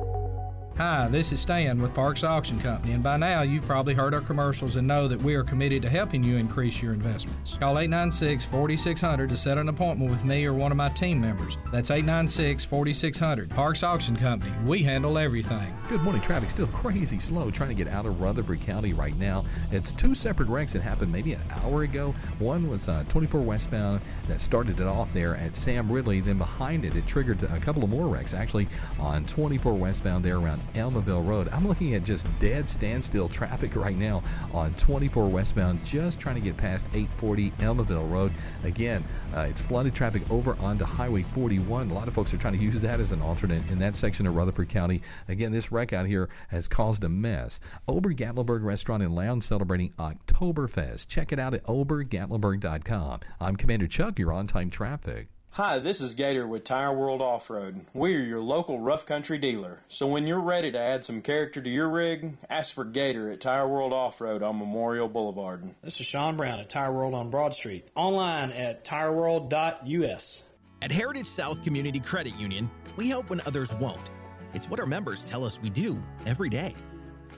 Hi, this is Stan with Parks Auction Company, and by now you've probably heard our commercials and know that we are committed to helping you increase your investments. Call 896 4600 to set an appointment with me or one of my team members. That's 896 4600. Parks Auction Company, we handle everything. Good morning. Traffic still crazy slow trying to get out of Rutherford County right now. It's two separate wrecks that happened maybe an hour ago. One was uh, 24 westbound that started it off there at Sam Ridley. Then behind it, it triggered a couple of more wrecks actually on 24 westbound there around Almaville Road. I'm looking at just dead standstill traffic right now on 24 westbound, just trying to get past 840 Almaville Road. Again, uh, it's flooded traffic over onto Highway 41. A lot of folks are trying to use that as an alternate in that section of Rutherford County. Again, this wreck out here has caused a mess. Ober Gatlinburg Restaurant and Lounge celebrating Oktoberfest. Check it out at obergatlinburg.com. I'm Commander Chuck. You're on time traffic. Hi, this is Gator with Tire World Off Road. We are your local rough country dealer. So when you're ready to add some character to your rig, ask for Gator at Tire World Off Road on Memorial Boulevard. This is Sean Brown at Tire World on Broad Street. Online at tireworld.us. At Heritage South Community Credit Union, we help when others won't. It's what our members tell us we do every day.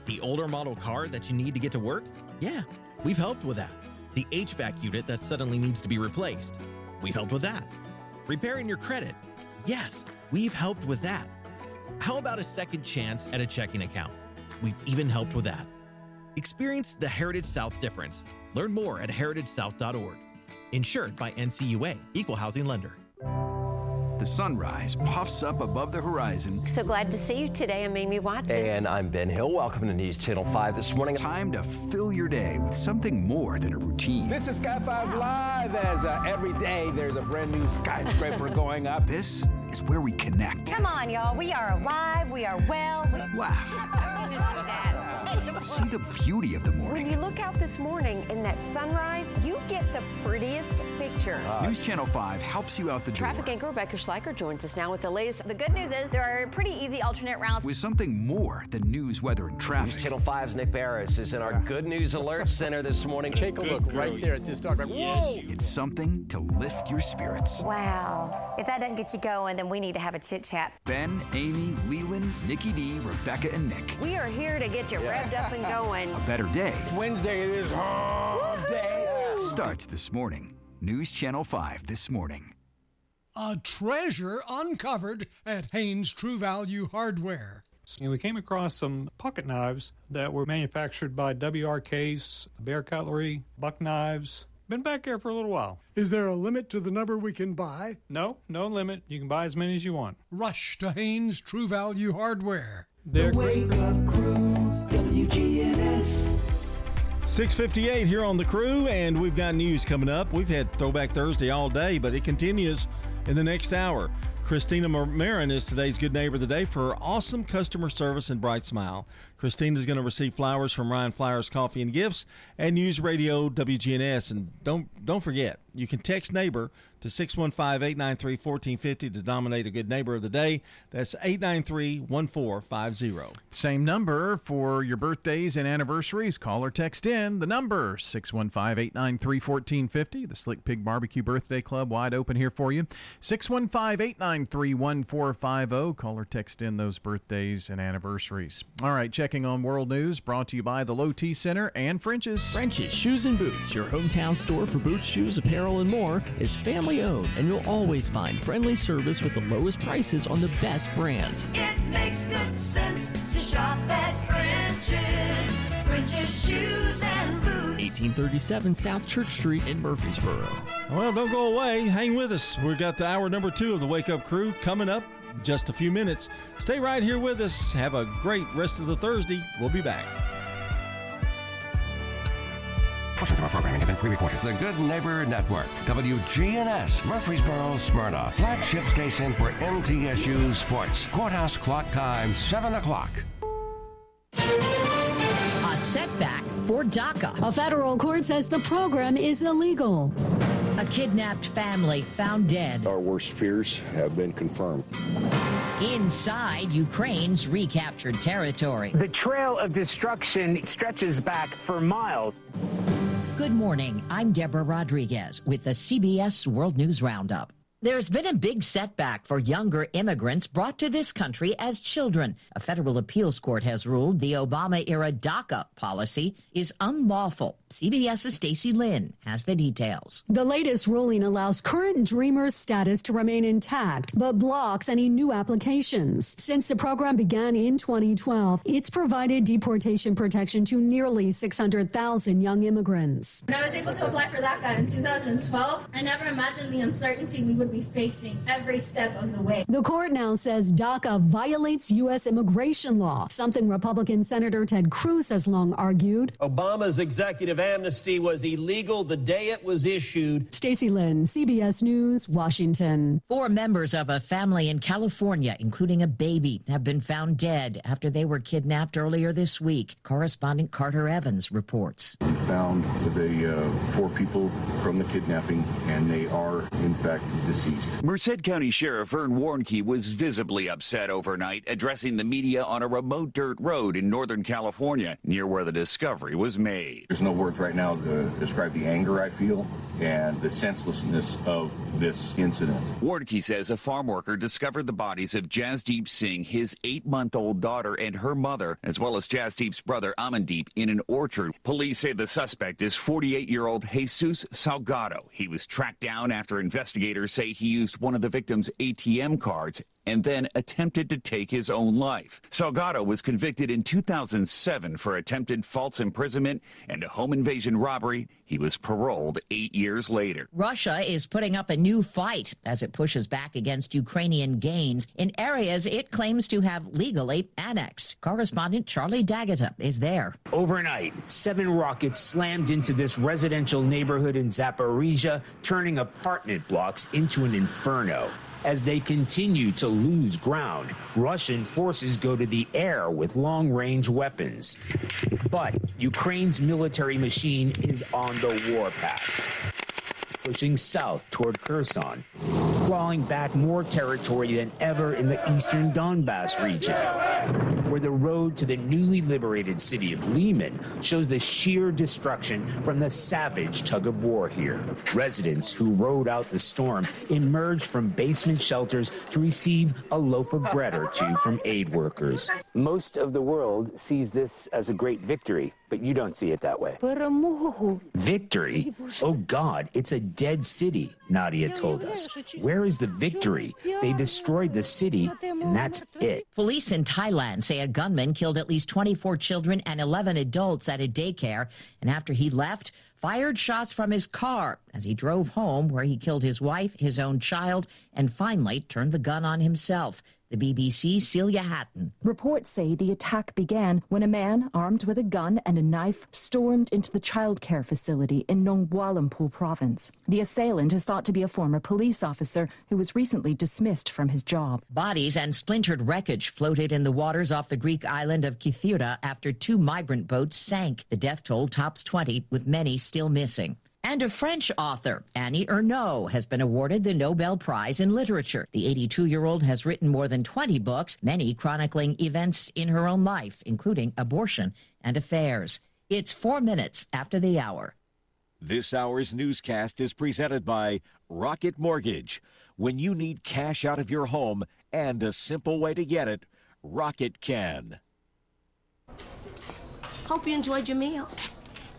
The older model car that you need to get to work? Yeah, we've helped with that. The HVAC unit that suddenly needs to be replaced? We've helped with that. Repairing your credit? Yes, we've helped with that. How about a second chance at a checking account? We've even helped with that. Experience the Heritage South difference. Learn more at heritagesouth.org. Insured by NCUA, Equal Housing Lender. The sunrise puffs up above the horizon. So glad to see you today. I'm Amy Watson. And I'm Ben Hill. Welcome to News Channel 5 this morning. Time to fill your day with something more than a routine. This is Sky 5 Live as uh, every day there's a brand new skyscraper <laughs> going up. This is where we connect. Come on, y'all. We are alive. We are well. We... Laugh. <laughs> See the beauty of the morning. When you look out this morning in that sunrise, you get the prettiest picture. Uh, News Channel 5 helps you out the Traffic door. Traffic anchor Rebecca Schleicher joins us now with the latest. The good news is there are pretty easy alternate routes. With something more than news, weather, and traffic. News Channel 5's Nick Beres is in our Good News Alert Center this morning. <laughs> Take a look right there at this dog. Right? Whoa! It's something to lift your spirits. Wow. If that doesn't get you going, then we need to have a chit chat. Ben, Amy, Lelan, Nikki D, Rebecca, and Nick. We are here to get you revved up and going. A better day Wednesday it is hump day. starts this morning. News Channel 5 this morning. A treasure uncovered at Haynes True Value Hardware. And we came across some pocket knives that were manufactured by WR Case, Bear Cutlery, Buck Knives. Been back here for a little while. Is there a limit to the number we can buy? No, no limit. You can buy as many as you want. Rush to Haynes True Value Hardware. They're Wake up crew, WGNS. 658 here on the crew, and we've got news coming up. We've had Throwback Thursday all day, but it continues in the next hour. Christina Marin is today's Good Neighbor of the Day for her awesome customer service and bright smile. Christina is going to receive flowers from Ryan Flowers Coffee and Gifts and News Radio WGNS. And don't don't forget, you can text neighbor to 615-893-1450 to nominate a Good Neighbor of the Day. That's 893-1450. Same number for your birthdays and anniversaries. Call or text in the number 615-893-1450. The Slick Pig Barbecue Birthday Club wide open here for you. 615-893-1450. Call or text in those birthdays and anniversaries. All right, checking on world news brought to you by the Low T Center and French's. French's Shoes and Boots, your hometown store for boots, shoes, apparel, and more, is family owned, and you'll always find friendly service with the lowest prices on the best brands. It makes good sense to shop at French's. French's Shoes and Boots. 1837 South Church Street in Murfreesboro. Well, don't go away. Hang with us. We've got the hour number two of the Wake Up Crew coming up in just a few minutes. Stay right here with us. Have a great rest of the Thursday. We'll be back. Portions of our programming have been pre-recorded. The Good Neighbor Network, WGNS, Murfreesboro, Smyrna, flagship station for MTSU Sports. Courthouse clock time, 7 o'clock. A setback for DACA. A federal court says the program is illegal. A kidnapped family found dead. Our worst fears have been confirmed. Inside Ukraine's recaptured territory. The trail of destruction stretches back for miles. Good morning. I'm Deborah Rodriguez with the CBS World News Roundup. There's been a big setback for younger immigrants brought to this country as children. A federal appeals court has ruled the Obama era DACA policy is unlawful. CBS's Stacey Lynn has the details. The latest ruling allows current Dreamers status to remain intact, but blocks any new applications. Since the program began in 2012, it's provided deportation protection to nearly 600,000 young immigrants. When I was able to apply for DACA in 2012, I never imagined the uncertainty we would would be facing every step of the way. The court now says DACA violates U.S. immigration law, something Republican Senator Ted Cruz has long argued. Obama's executive amnesty was illegal the day it was issued. Stacey Lynn, CBS News, Washington. Four members of a family in California, including a baby, have been found dead after they were kidnapped earlier this week. Correspondent Carter Evans reports. We found the uh, four people from the kidnapping, and they are, in fact, deceased. Merced County Sheriff Vern Warnke was visibly upset overnight, addressing the media on a remote dirt road in Northern California, near where the discovery was made. There's no words right now to describe the anger I feel and the senselessness of this incident. Warnke says a farm worker discovered the bodies of Jasdeep Singh, his eight-month-old daughter, and her mother, as well as Jasdeep's brother Amandeep, in an orchard. Police say the suspect is 48-year-old Jesus Salgado. He was tracked down after investigators say he used one of the victim's ATM cards and then attempted to take his own life. Salgado was convicted in 2007 for attempted false imprisonment and a home invasion robbery. He was paroled eight years later. Russia is putting up a new fight as it pushes back against Ukrainian gains in areas it claims to have legally annexed. Correspondent Charlie D'Agata is there. Overnight, seven rockets slammed into this residential neighborhood in Zaporizhia, turning apartment blocks into an inferno. As they continue to lose ground, Russian forces go to the air with long range weapons. But Ukraine's military machine is on the warpath, pushing south toward Kherson, clawing back more territory than ever in the eastern Donbass region, where the road to the newly liberated city of Lyman shows the sheer destruction from the savage tug of war here. Residents who rode out the storm emerged from basement shelters to receive a loaf of bread or two from aid workers. Most of the world sees this as a great victory, but you don't see it that way. Victory? Oh God, it's a dead city, Nadia told us. Where is the victory? They destroyed the city, and that's it. Police in Thailand say a gunman killed at least 24 children and 11 adults at a daycare, and after he left, fired shots from his car as he drove home, where he killed his wife, his own child, and finally turned the gun on himself. The BBC's Celia Hatton. Reports say the attack began when a man armed with a gun and a knife stormed into the childcare facility in Nong Lumpur province. The assailant is thought to be a former police officer who was recently dismissed from his job. Bodies and splintered wreckage floated in the waters off the Greek island of Kythera after two migrant boats sank. The death toll tops 20, with many still missing. And a French author, Annie Ernaux, has been awarded the Nobel Prize in Literature. The 82 year old has written more than 20 books, many chronicling events in her own life, including abortion and affairs. It's four minutes after the hour. This hour's newscast is presented by Rocket Mortgage. When you need cash out of your home and a simple way to get it, Rocket can. Hope you enjoyed your meal.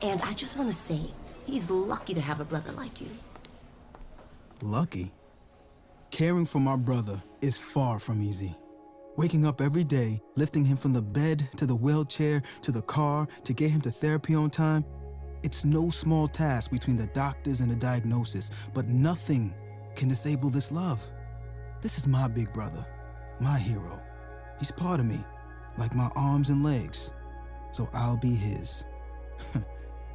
And I just want to say, he's lucky to have a brother like you. Lucky? Caring for my brother is far from easy. Waking up every day, lifting him from the bed to the wheelchair to the car to get him to therapy on time, it's no small task between the doctors and the diagnosis, but nothing can disable this love. This is my big brother, my hero. He's part of me, like my arms and legs, so I'll be his. <laughs>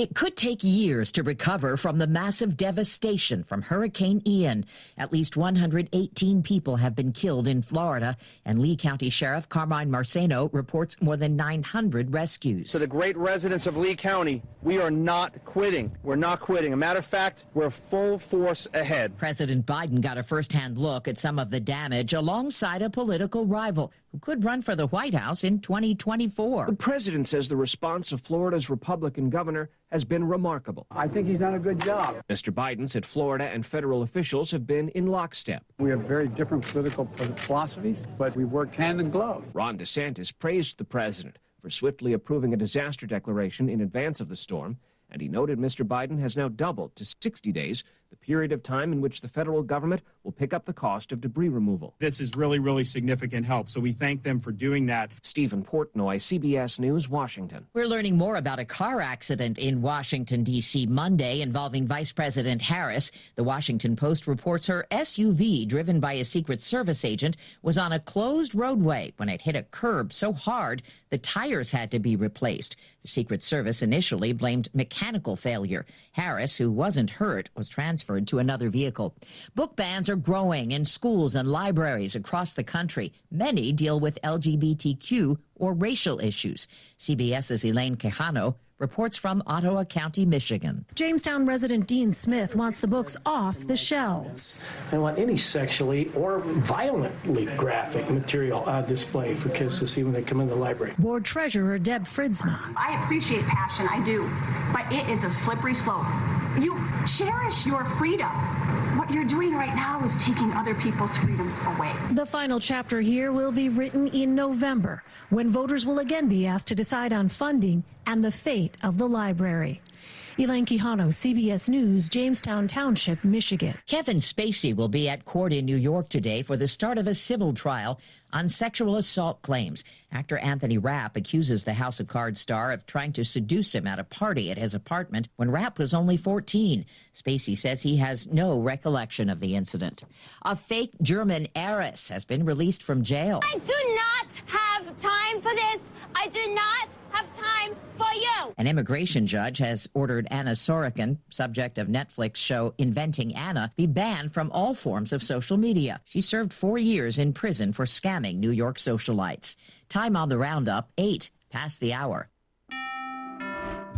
It could take years to recover from the massive devastation from Hurricane Ian. At least 118 people have been killed in Florida, and Lee County Sheriff Carmine Marceno reports more than 900 rescues. To the great residents of Lee County, we are not quitting. We're not quitting. A matter of fact, we're full force ahead. President Biden got a firsthand look at some of the damage alongside a political rival who could run for the White House in 2024. The president says the response of Florida's Republican governor has been remarkable. I think he's done a good job. Mr. Biden said Florida and federal officials have been in lockstep. We have very different political philosophies, but we've worked hand in glove. Ron DeSantis praised the president for swiftly approving a disaster declaration in advance of the storm, and he noted Mr. Biden has now doubled to 60 days the period of time in which the federal government will pick up the cost of debris removal. This is really, really significant help, so we thank them for doing that. Stephen Portnoy, CBS News, Washington. We're learning more about a car accident in Washington, D.C. Monday involving Vice President Harris. The Washington Post reports her SUV, driven by a Secret Service agent, was on a closed roadway when it hit a curb so hard the tires had to be replaced. The Secret Service initially blamed mechanical failure. Harris, who wasn't hurt, was transferred to another vehicle. Book bans are growing in schools and libraries across the country. Many deal with LGBTQ or racial issues. CBS's Elaine Quijano reports from Ottawa County, Michigan. Jamestown resident Dean Smith wants the books off the shelves. I don't want any sexually or violently graphic material on display for kids to see when they come in the library. Board Treasurer Deb Fridsma. I appreciate passion, I do, but it is a slippery slope. You cherish your freedom. What you're doing right now is taking other people's freedoms away. The final chapter here will be written in November, when voters will again be asked to decide on funding and the fate of the library. Elaine Quijano, CBS News, Jamestown Township, Michigan. Kevin Spacey will be at court in New York today for the start of a civil trial on sexual assault claims. Actor Anthony Rapp accuses the House of Cards star of trying to seduce him at a party at his apartment when Rapp was only 14. Spacey says he has no recollection of the incident. A fake German heiress has been released from jail. I do not have time for this. I do not have time for you. An immigration judge has ordered Anna Sorokin, subject of Netflix show Inventing Anna, be banned from all forms of social media. She served four years in prison for scamming New York socialites. Time on the roundup, eight past the hour.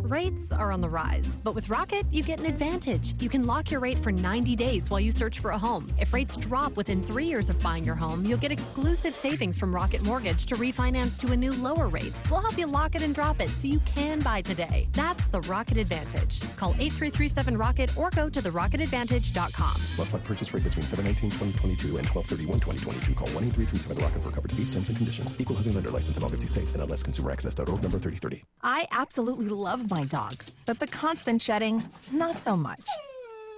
Rates are on the rise, but with Rocket, you get an advantage. You can lock your rate for 90 days while you search for a home. If rates drop within three years of buying your home, you'll get exclusive savings from Rocket Mortgage to refinance to a new lower rate. We'll help you lock it and drop it so you can buy today. That's the Rocket Advantage. Call 8337 Rocket or go to therocketadvantage.com. Must not purchase rate between 719 2022 and 1231 2022. Call 1 8337 Rocket for coverage fees, terms, and conditions. Equal housing lender license in all 50 states and unless consumeraccess.org number 3030. I absolutely love my dog, but the constant shedding, not so much.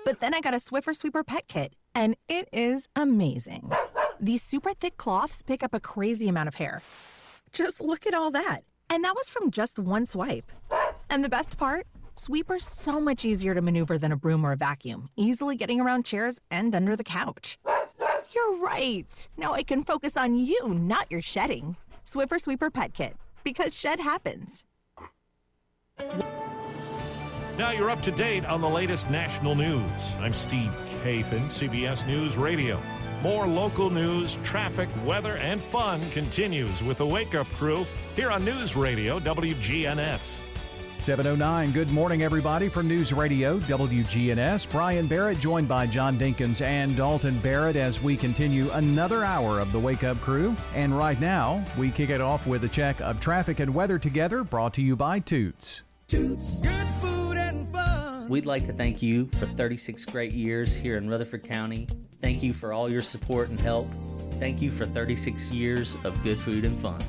But then I got a Swiffer Sweeper Pet Kit, and it is amazing. These super thick cloths pick up a crazy amount of hair. Just look at all that. And that was from just one swipe. And the best part? Sweeper's so much easier to maneuver than a broom or a vacuum, easily getting around chairs and under the couch. You're right. Now I can focus on you, not your shedding. Swiffer Sweeper Pet Kit, because shed happens. Now you're up to date on the latest national news. I'm Steve Kathan, CBS News Radio. More local news, traffic, weather, and fun continues with the Wake Up Crew here on News Radio WGNS. 709. Good morning, everybody, from News Radio WGNS. Brian Barrett joined by John Dinkins and Dalton Barrett as we continue another hour of the Wake Up Crew. And right now, we kick it off with a check of traffic and weather together, brought to you by Toots. Toots, good food and fun. We'd like to thank you for 36 great years here in Rutherford County. Thank you for all your support and help. Thank you for 36 years of good food and fun.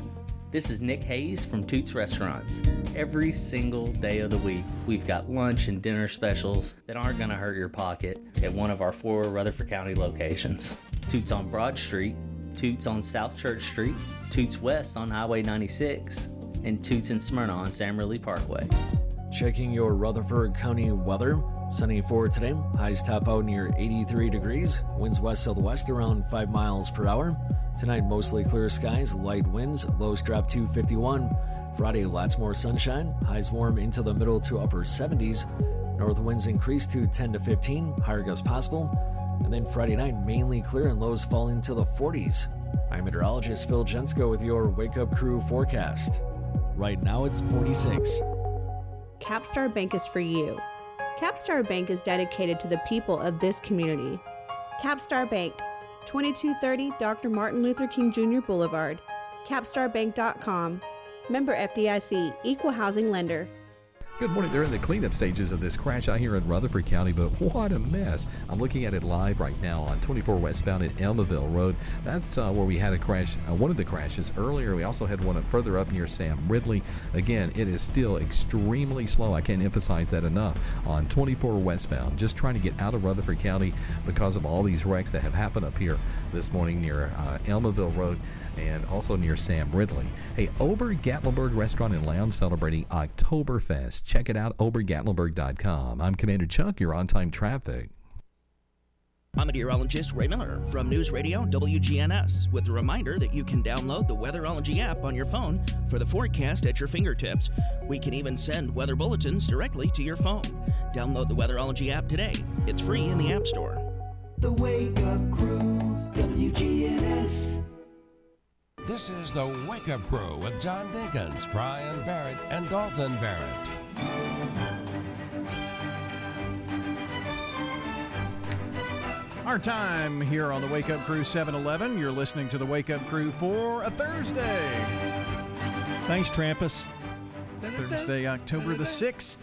This is Nick Hayes from Toots Restaurants. Every single day of the week, we've got lunch and dinner specials that aren't going to hurt your pocket at one of our four Rutherford County locations Toots on Broad Street, Toots on South Church Street, Toots West on Highway 96, and Toots in Smyrna on Sam Ridley Parkway. Checking your Rutherford County weather. Sunny for today. Highs top out near 83 degrees. Winds west southwest around 5 miles per hour. Tonight, mostly clear skies, light winds, lows drop to 51. Friday, lots more sunshine, highs warm into the middle to upper 70s. North winds increase to 10 to 15, higher gusts possible. And then Friday night, mainly clear and lows falling to the 40s. I'm meteorologist Phil Jensko with your Wake Up Crew forecast. Right now, it's 46. Capstar Bank is for you. Capstar Bank is dedicated to the people of this community. Capstar Bank, 2230 Dr. Martin Luther King Jr. Boulevard, capstarbank.com. Member FDIC, Equal Housing Lender. Good morning. They're in the cleanup stages of this crash out here in Rutherford County, but what a mess. I'm looking at it live right now on 24 westbound at Almaville Road. That's uh, where we had a crash, uh, one of the crashes earlier. We also had one further up near Sam Ridley. Again, it is still extremely slow. I can't emphasize that enough on 24 westbound. Just trying to get out of Rutherford County because of all these wrecks that have happened up here this morning near uh, Almaville Road and also near Sam Ridley. Hey, Ober Gatlinburg Restaurant and Lounge celebrating Oktoberfest. Check it out, obergatlinburg.com. I'm Commander Chuck, you're on time traffic. I'm meteorologist Ray Miller from News Radio WGNS with a reminder that you can download the Weatherology app on your phone for the forecast at your fingertips. We can even send weather bulletins directly to your phone. Download the Weatherology app today. It's free in the App Store. The Wake Up Crew, WGNS. This is the Wake Up Crew with John Dinkins, Brian Barrett, and Dalton Barrett. Our time here on the Wake Up Crew 711. You're listening to the Wake Up Crew for a Thursday. Thanks, Trampus. Thursday, October the 6th.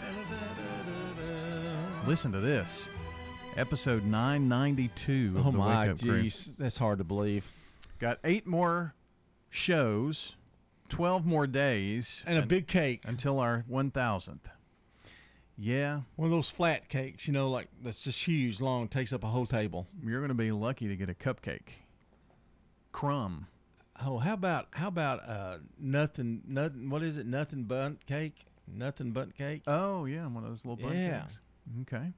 Listen to this. Episode 992 of Oh the my, Wake Up Crew. jeez, that's hard to believe. Got eight more shows, 12 more days. And a big cake. Until our 1000th. Yeah. One of those flat cakes, you know, like that's just huge, long, takes up a whole table. You're going to be lucky to get a cupcake. Crumb. Oh, how about how about uh nothing nothing what is it? Nothing but cake? Nothing but cake? Oh yeah, one of those little bun yeah. cakes. Okay.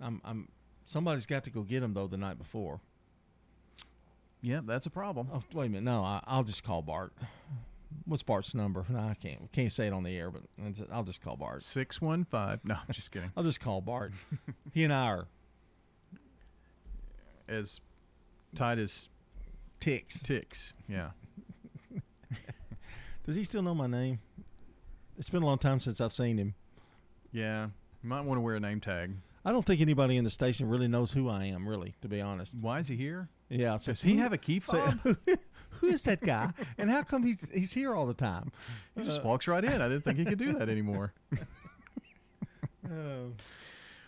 I'm I'm somebody's got to go get them though the night before. Yeah, that's a problem. Oh, wait a minute. No, I, I'll just call Bart. What's Bart's number? No, I can't. Can't say it on the air, but I'll just call Bart. Six one five. No, I'm just kidding. <laughs> I'll just call Bart. he and I are as tight as ticks. Ticks. Yeah. <laughs> Does he still know my name? It's been a long time since I've seen him. Yeah. You might want to wear a name tag. I don't think anybody in the station really knows who I am, really, to be honest. Why is he here? Yeah. Does he have a key fob? <laughs> who is that guy? and how come he's he's here all the time? He just Uh, walks right in. I didn't think he could do that anymore. <laughs> Uh,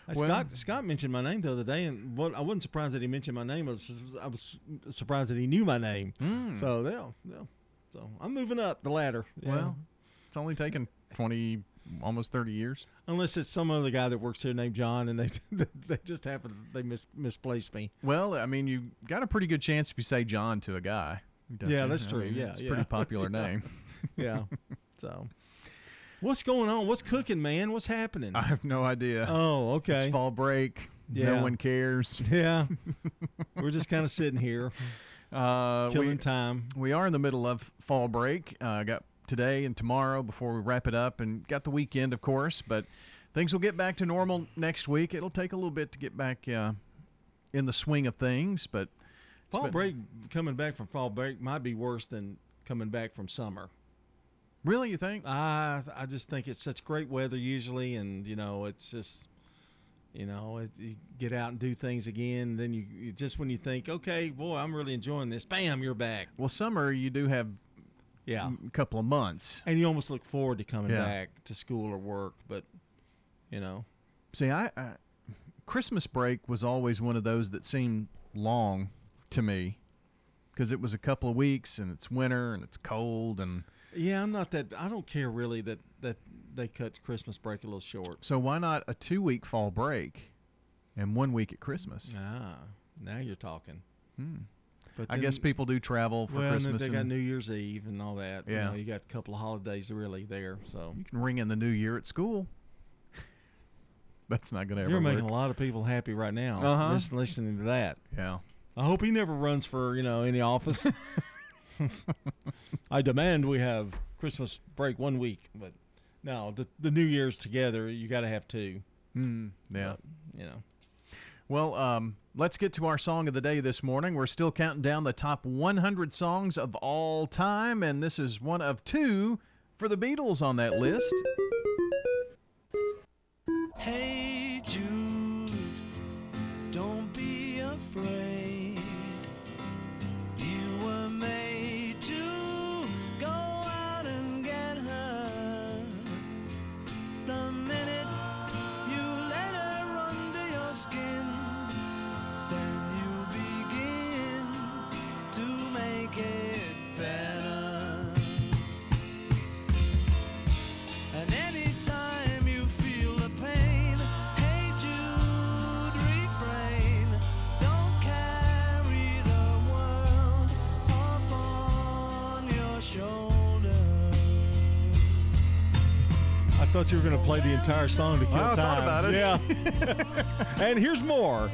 Well- Scott Scott mentioned my name the other day, and what I wasn't surprised that he mentioned my name. I was, I was surprised that he knew my name. Hmm. So yeah, yeah. So I'm moving up the ladder. Yeah. Well, it's only taken 20, almost 30 years. unless it's some other guy that works here named John, and <laughs> they they just happen they mis, misplaced me. Well, I mean, you got a pretty good chance if you say John to a guy. Yeah, you? that's I true. mean, Yeah, it's a pretty popular <laughs> name. yeah. So, what's going on? What's cooking, man? What's happening? I have no idea. Oh, okay. It's fall break. Yeah. No one cares. <laughs> Yeah. We're just kind of sitting here, Uh, killing we, time. We are in the middle of fall break. Uh, got today and tomorrow before we wrap it up, and got the weekend, of course. But things will get back to normal next week. It'll take a little bit to get back uh, in the swing of things, but Fall been- break, coming back from fall break might be worse than coming back from summer. really, you think? I I just think it's such great weather usually, and you know it's just you know it, you get out and do things again. Then you, you just when you think, okay, boy, I'm really enjoying this, bam, you're back. Well, summer you do have Yeah, a couple of months. and you almost look forward to coming Yeah. back to school or work, but you know, See, I, I Christmas break was always one of those that seemed long to me because it was a couple of weeks and it's winter and it's cold and yeah, I'm not that. I don't care really that that they cut Christmas break a little short. so why not a two week fall break and one week at Christmas? Ah, now you're talking. Hmm. But I guess people do travel for well, then Christmas. they got New Year's Eve and all that. Yeah. you, know, you got a couple of holidays really there. So you can ring in the new year at school. <laughs> That's not going to ever You're making work. a lot of people happy right now. Uh-huh. Listen, listening to that. Yeah. I hope he never runs for you know any office. <laughs> I demand we have Christmas break one week, but no, the the New Year's together. You got to have two. Mm, yeah. But, you know. Well, um, let's get to our song of the day this morning. We're still counting down the top 100 songs of all time, and this is one of two for the Beatles on that list. Hey Jude, don't be afraid. Thought you were going to play the entire song to kill I time. thought about it. Yeah. <laughs> and here's more.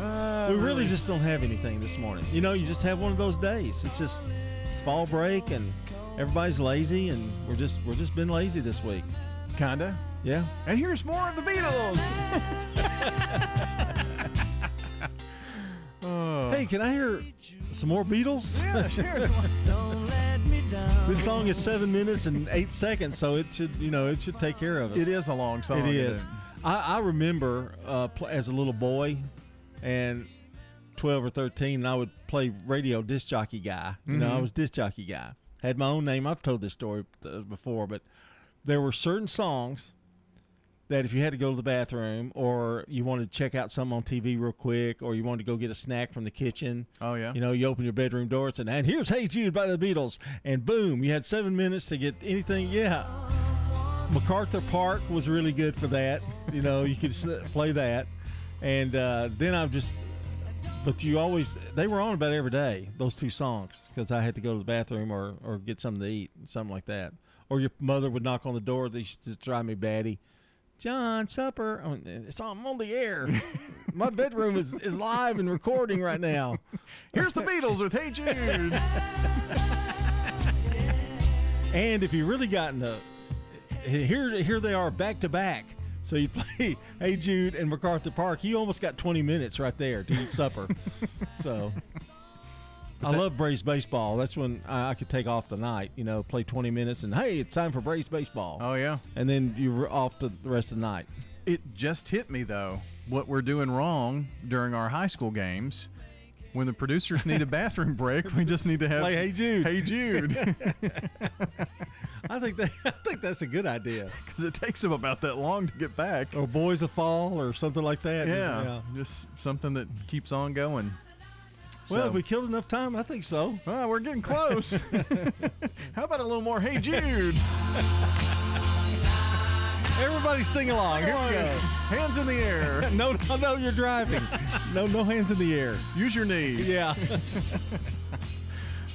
Uh, <laughs> we really just don't have anything this morning. You know, you just have one of those days. It's just it's fall break and everybody's lazy and we're just we're just been lazy this week. Kinda. Yeah. And here's more of the Beatles. <laughs> oh. Hey, can I hear some more Beatles? Yeah, sure. This song is seven minutes and eight seconds, so it should you know it should take care of us. It is a long song. It is. I, I remember uh, pl- as a little boy, and twelve or thirteen, and I would play radio disc jockey guy. You know, I Mhm. was disc jockey guy. Had my own name. I've told this story uh, before, but there were certain songs that if you had to go to the bathroom or you wanted to check out something on TV real quick or you wanted to go get a snack from the kitchen. Oh yeah. You know, you open your bedroom door and said, and here's Hey Jude by the Beatles. And boom, you had seven minutes to get anything. Yeah. MacArthur Park was really good for that. You know, you could play that. And uh, then I've just, but you always, they were on about every day, those two songs, because I had to go to the bathroom or, or get something to eat, something like that. Or your mother would knock on the door. They used to drive me batty. John, supper. I mean, it's on, I'm on the air. My bedroom is, is live and recording right now. Here's the Beatles with Hey Jude. And if you really got into here, here they are back to back. So you play <laughs> Hey Jude and MacArthur Park. You almost got 20 minutes right there to eat supper. so I love Braves baseball. That's when I, I could take off the night. You know, play 20 minutes and hey, it's time for Braves baseball. Oh yeah. And then you're off to the rest of the night. It just hit me though what we're doing wrong during our high school games. When the producers need a <laughs> bathroom break, we just need to have Play Hey Jude. Hey Jude, <laughs> I think that I think that's a good idea. because it takes them about that long to get back. Or Boys of Fall or something like that. Yeah, just something that keeps on going. Well, So- if we killed enough time, I think so. Well, we're getting close. <laughs> <laughs> How about a little more Hey Jude? <laughs> Everybody sing along. Here we go. Hands in the air. No, no, no, you're driving. No, no hands in the air. Use your knees. Yeah.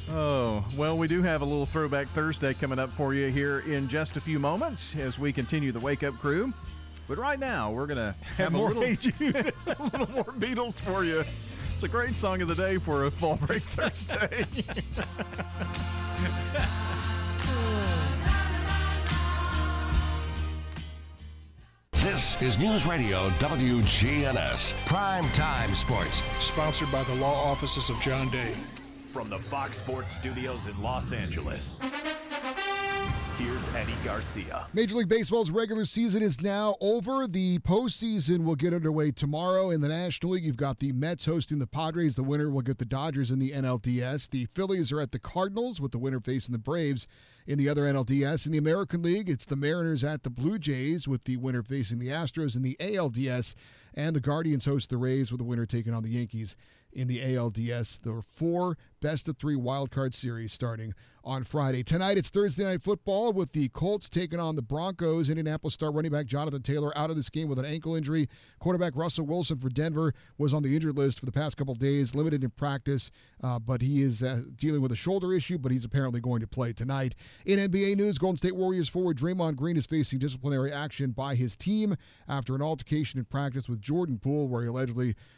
Oh, well, we do have a little Throwback Thursday coming up for you here in just a few moments as we continue the Wake Up Crew. But right now, we're going to have more a little, Hey Jude. a little more Beatles for you. It's a great song of the day for a Fall Break <laughs> Thursday. This is News Radio WGNS Prime Time Sports. Sponsored by the law offices of John Day. From the Fox Sports Studios in Los Angeles, here's Eddie Garcia. Major League Baseball's regular season is now over. The postseason will get underway tomorrow. In the National League, you've got the Mets hosting the Padres. The winner will get the Dodgers in the NLDS. The Phillies are at the Cardinals, with the winner facing the Braves in the other NLDS. In the American League, it's the Mariners at the Blue Jays, with the winner facing the Astros in the ALDS. And the Guardians host the Rays, with the winner taking on the Yankees in the ALDS. There are four best of three wild card series starting on Friday. Tonight it's Thursday night football with the Colts taking on the Broncos. Indianapolis star running back Jonathan Taylor out of this game with an ankle injury. Quarterback Russell Wilson for Denver was on the injured list for the past couple days, limited in practice, uh, but he is uh, dealing with a shoulder issue, but he's apparently going to play tonight. In NBA news, Golden State Warriors forward Draymond Green is facing disciplinary action by his team after an altercation in practice with Jordan Poole, where he allegedly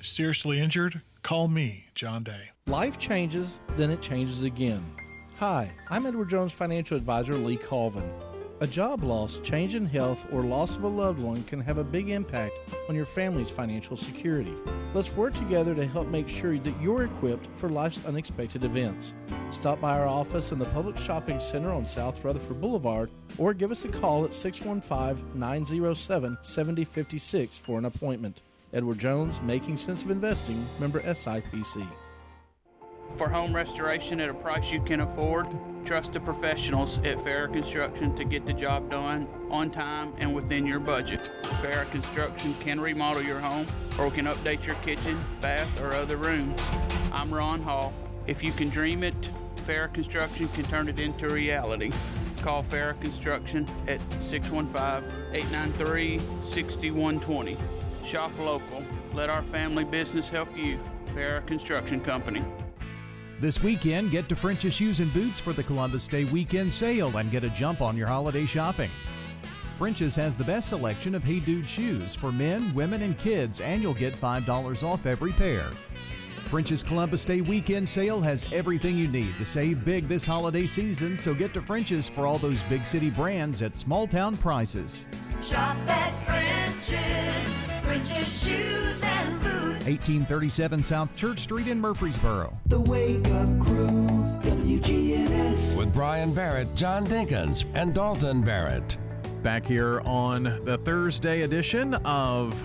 Seriously injured? Call me, John Day. Life changes, then it changes again. Hi, I'm Edward Jones financial advisor Lee Colvin. A job loss, change in health, or loss of a loved one can have a big impact on your family's financial security. Let's work together to help make sure that you're equipped for life's unexpected events. Stop by our office in the Public Shopping Center on South Rutherford Boulevard or give us a call at 615 907 7056 for an appointment. Edward Jones, Making Sense of Investing, member SIPC. For home restoration at a price you can afford, trust the professionals at Farrah Construction to get the job done on time and within your budget. Farrah Construction can remodel your home or can update your kitchen, bath, or other room. I'm Ron Hall. If you can dream it, Farrah Construction can turn it into reality. Call Farrah Construction at 615-893-6120. Shop local. Let our family business help you. Farrah Construction Company. This weekend, get to French's Shoes and Boots for the Columbus Day weekend sale and get a jump on your holiday shopping. French's has the best selection of Hey Dude shoes for men, women, and kids, and you'll get $5 off every pair. French's Columbus Day weekend sale has everything you need to save big this holiday season, so get to French's for all those big city brands at small town prices. Shop at French's, French's Shoes and Boots. 1837 South Church Street in Murfreesboro. The Wake Up Crew, WGNS. With Brian Barrett, John Dinkins, and Dalton Barrett. Back here on the Thursday edition of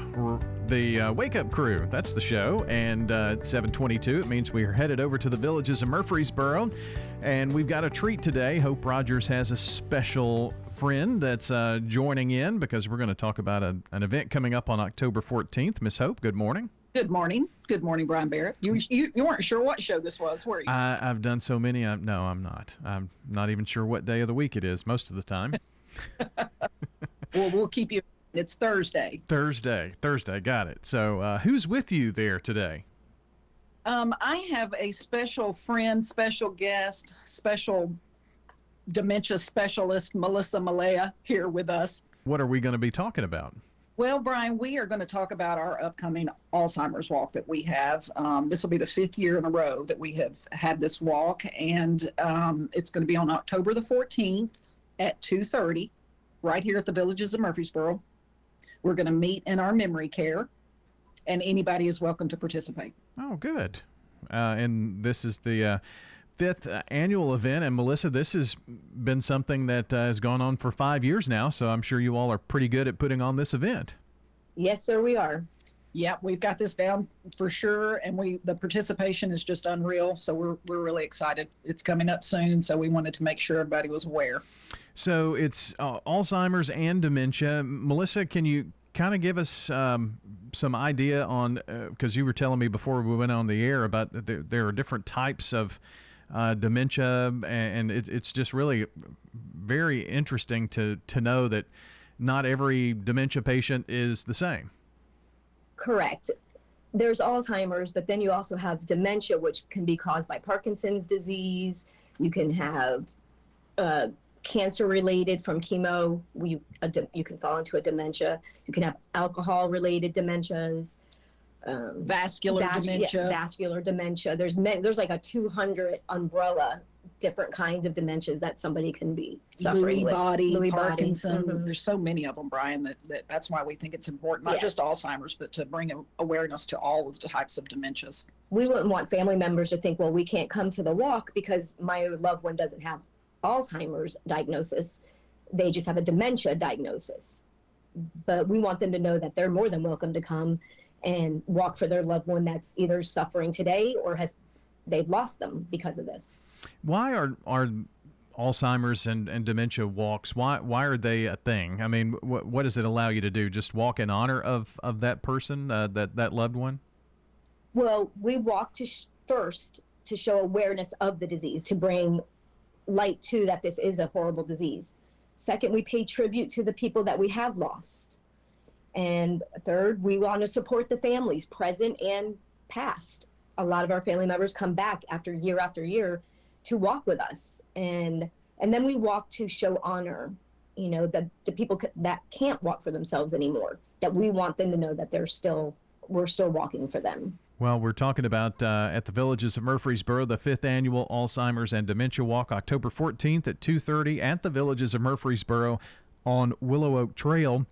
the uh, Wake Up Crew. That's the show. And uh, it's 722. It means we are headed over to the villages of Murfreesboro. And we've got a treat today. Hope Rogers has a special friend that's uh, joining in because we're going to talk about a, an event coming up on October 14th. Miss Hope, good morning. Good morning. Good morning, Brian Barrett. You, you you weren't sure what show this was, were you? I, I've done so many. I'm, no, I'm not. I'm not even sure what day of the week it is most of the time. <laughs> well, we'll keep you. It's Thursday. Thursday. Thursday. Got it. So, uh, who's with you there today? Um, I have a special friend, special guest, special dementia specialist, Melissa Malaya, here with us. What are we going to be talking about? Well, Brian, we are going to talk about our upcoming Alzheimer's walk that we have. Um, this will be the fifth year in a row that we have had this walk, and um, it's going to be on October the 14th at 2:30, right here at the Villages of Murfreesboro. We're going to meet in our memory care, and anybody is welcome to participate. Oh, good. Uh, and this is the uh, fifth uh, annual event. And Melissa, this has been something that uh, has gone on for five years now. So I'm sure you all are pretty good at putting on this event. Yes, sir, we are. Yep, we've got this down for sure, and we the participation is just unreal. So we're we're really excited. It's coming up soon, so we wanted to make sure everybody was aware. So it's uh, Alzheimer's and dementia. Melissa, can you kind of give us um, some idea on because uh, you were telling me before we went on the air about that there, there are different types of uh, dementia, and it, it's just really very interesting to to know that not every dementia patient is the same. Correct. There's Alzheimer's, but then you also have dementia, which can be caused by Parkinson's disease. You can have uh, cancer related from chemo. You, de- you can fall into a dementia. You can have alcohol related dementias. Um, vascular vas- dementia. Yeah, vascular dementia. There's many, there's like a 200 umbrella different kinds of dementias that somebody can be suffering Lewy with. body, Lewy Parkinson. Mhm. There's so many of them, Brian. That, that that's why we think it's important, not just Alzheimer's, but to bring awareness to all of the types of dementias. we wouldn't want family members to think, well, we can't come to the walk because my loved one doesn't have Alzheimer's diagnosis. They just have a dementia diagnosis. But we want them to know that they're more than welcome to come and walk for their loved one that's either suffering today or has they've lost them because of this. Why are are Alzheimer's and, and dementia walks? Why why are they a thing? I mean, what what does it allow you to do? Just walk in honor of of that person, uh, that that loved one? Well, we walk to sh- first to show awareness of the disease, to bring light to that this is a horrible disease. Second, we pay tribute to the people that we have lost. And third, we want to support the families, present and past. A lot of our family members come back after year after year to walk with us, and and then we walk to show honor. You know, the the people c- that can't walk for themselves anymore. That we want them to know that they're still we're still walking for them. Well, we're talking about uh, at the Villages of Murfreesboro, the fifth annual Alzheimer's and Dementia Walk, October 14th at 2:30 at the Villages of Murfreesboro on Willow Oak Trail.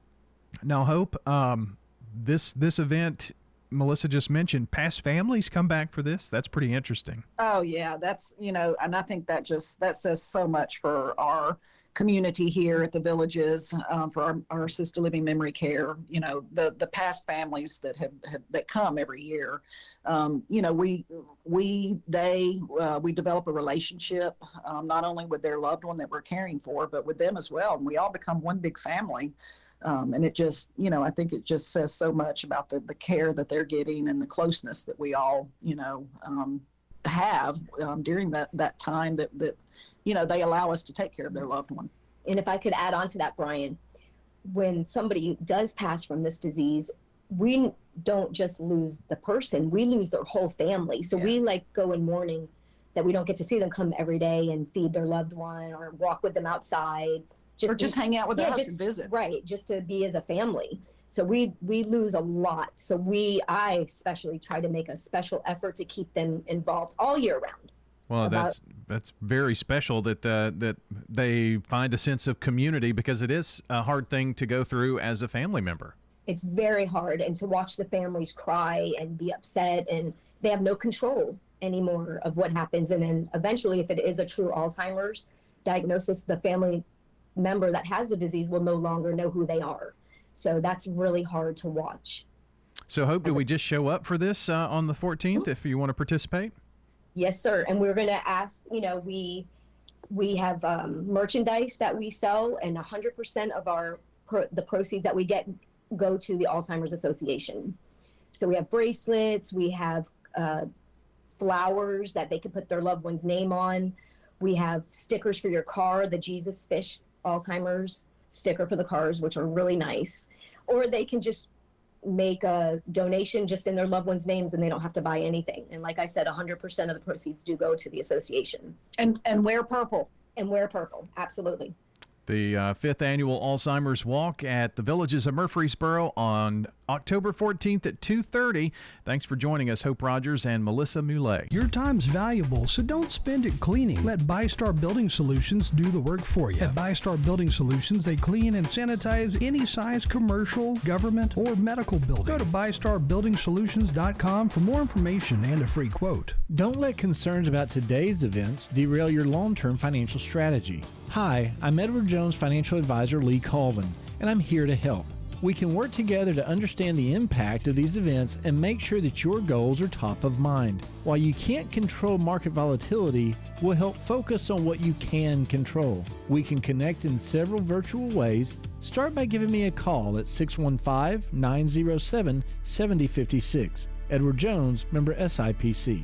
Now, Hope, um, this this event, Melissa just mentioned, past families come back for this. That's pretty interesting. Oh yeah, that's you know, and I think that just that says so much for our community here at the villages um, for our, our assisted living memory care. You know, the the past families that have, have that come every year. Um, you know, we we they uh, we develop a relationship um, not only with their loved one that we're caring for, but with them as well, and we all become one big family. Um, and it just, you know, I think it just says so much about the, the care that they're getting and the closeness that we all, you know, um, have um, during that, that time that, that, you know, they allow us to take care of their loved one. And if I could add on to that, Brian, when somebody does pass from this disease, we don't just lose the person, we lose their whole family. So we like go in mourning that we don't get to see them come every day and feed their loved one or walk with them outside. Or just hang out with us and visit. Right, just to be as a family. So we we lose a lot. So we I especially try to make a special effort to keep them involved all year round. Well, about- that's that's very special that uh, that they find a sense of community because it is a hard thing to go through as a family member. It's very hard and to watch the families cry and be upset and they have no control anymore of what happens and then eventually if it is a true Alzheimer's diagnosis the family member that has the disease will no longer know who they are. So that's really hard to watch. So, Hope, do we just show up for this uh, on the 14th if you want to participate? Yes, sir. And we're going to ask, you know, we we have um, merchandise that we sell, and 100% of our pro- the proceeds that we get go to the Alzheimer's Association. So we have bracelets, we have uh, flowers that they can put their loved one's name on. We have stickers for your car, the Jesus Fish Alzheimer's sticker for the cars, which are really nice. Or they can just make a donation just in their loved ones' names and they don't have to buy anything. And like I said, 100% of the proceeds do go to the association. And and wear purple. And wear purple, absolutely. The uh, fifth annual Alzheimer's Walk at the Villages of Murfreesboro on October 14th at 2:30. Thanks for joining us, Hope Rogers and Melissa Moulet. Your time's valuable, so don't spend it cleaning. Let ByStar Building Solutions do the work for you. At ByStar Building Solutions, they clean and sanitize any size commercial, government, or medical building. Go to ByStarBuildingSolutions.com for more information and a free quote. Don't let concerns about today's events derail your long term financial strategy. Hi, I'm Edward Jones financial advisor Lee Colvin, and I'm here to help. We can work together to understand the impact of these events and make sure that your goals are top of mind. While you can't control market volatility, we'll help focus on what you can control. We can connect in several virtual ways. Start by giving me a call at 615 907 7056. Edward Jones, member SIPC.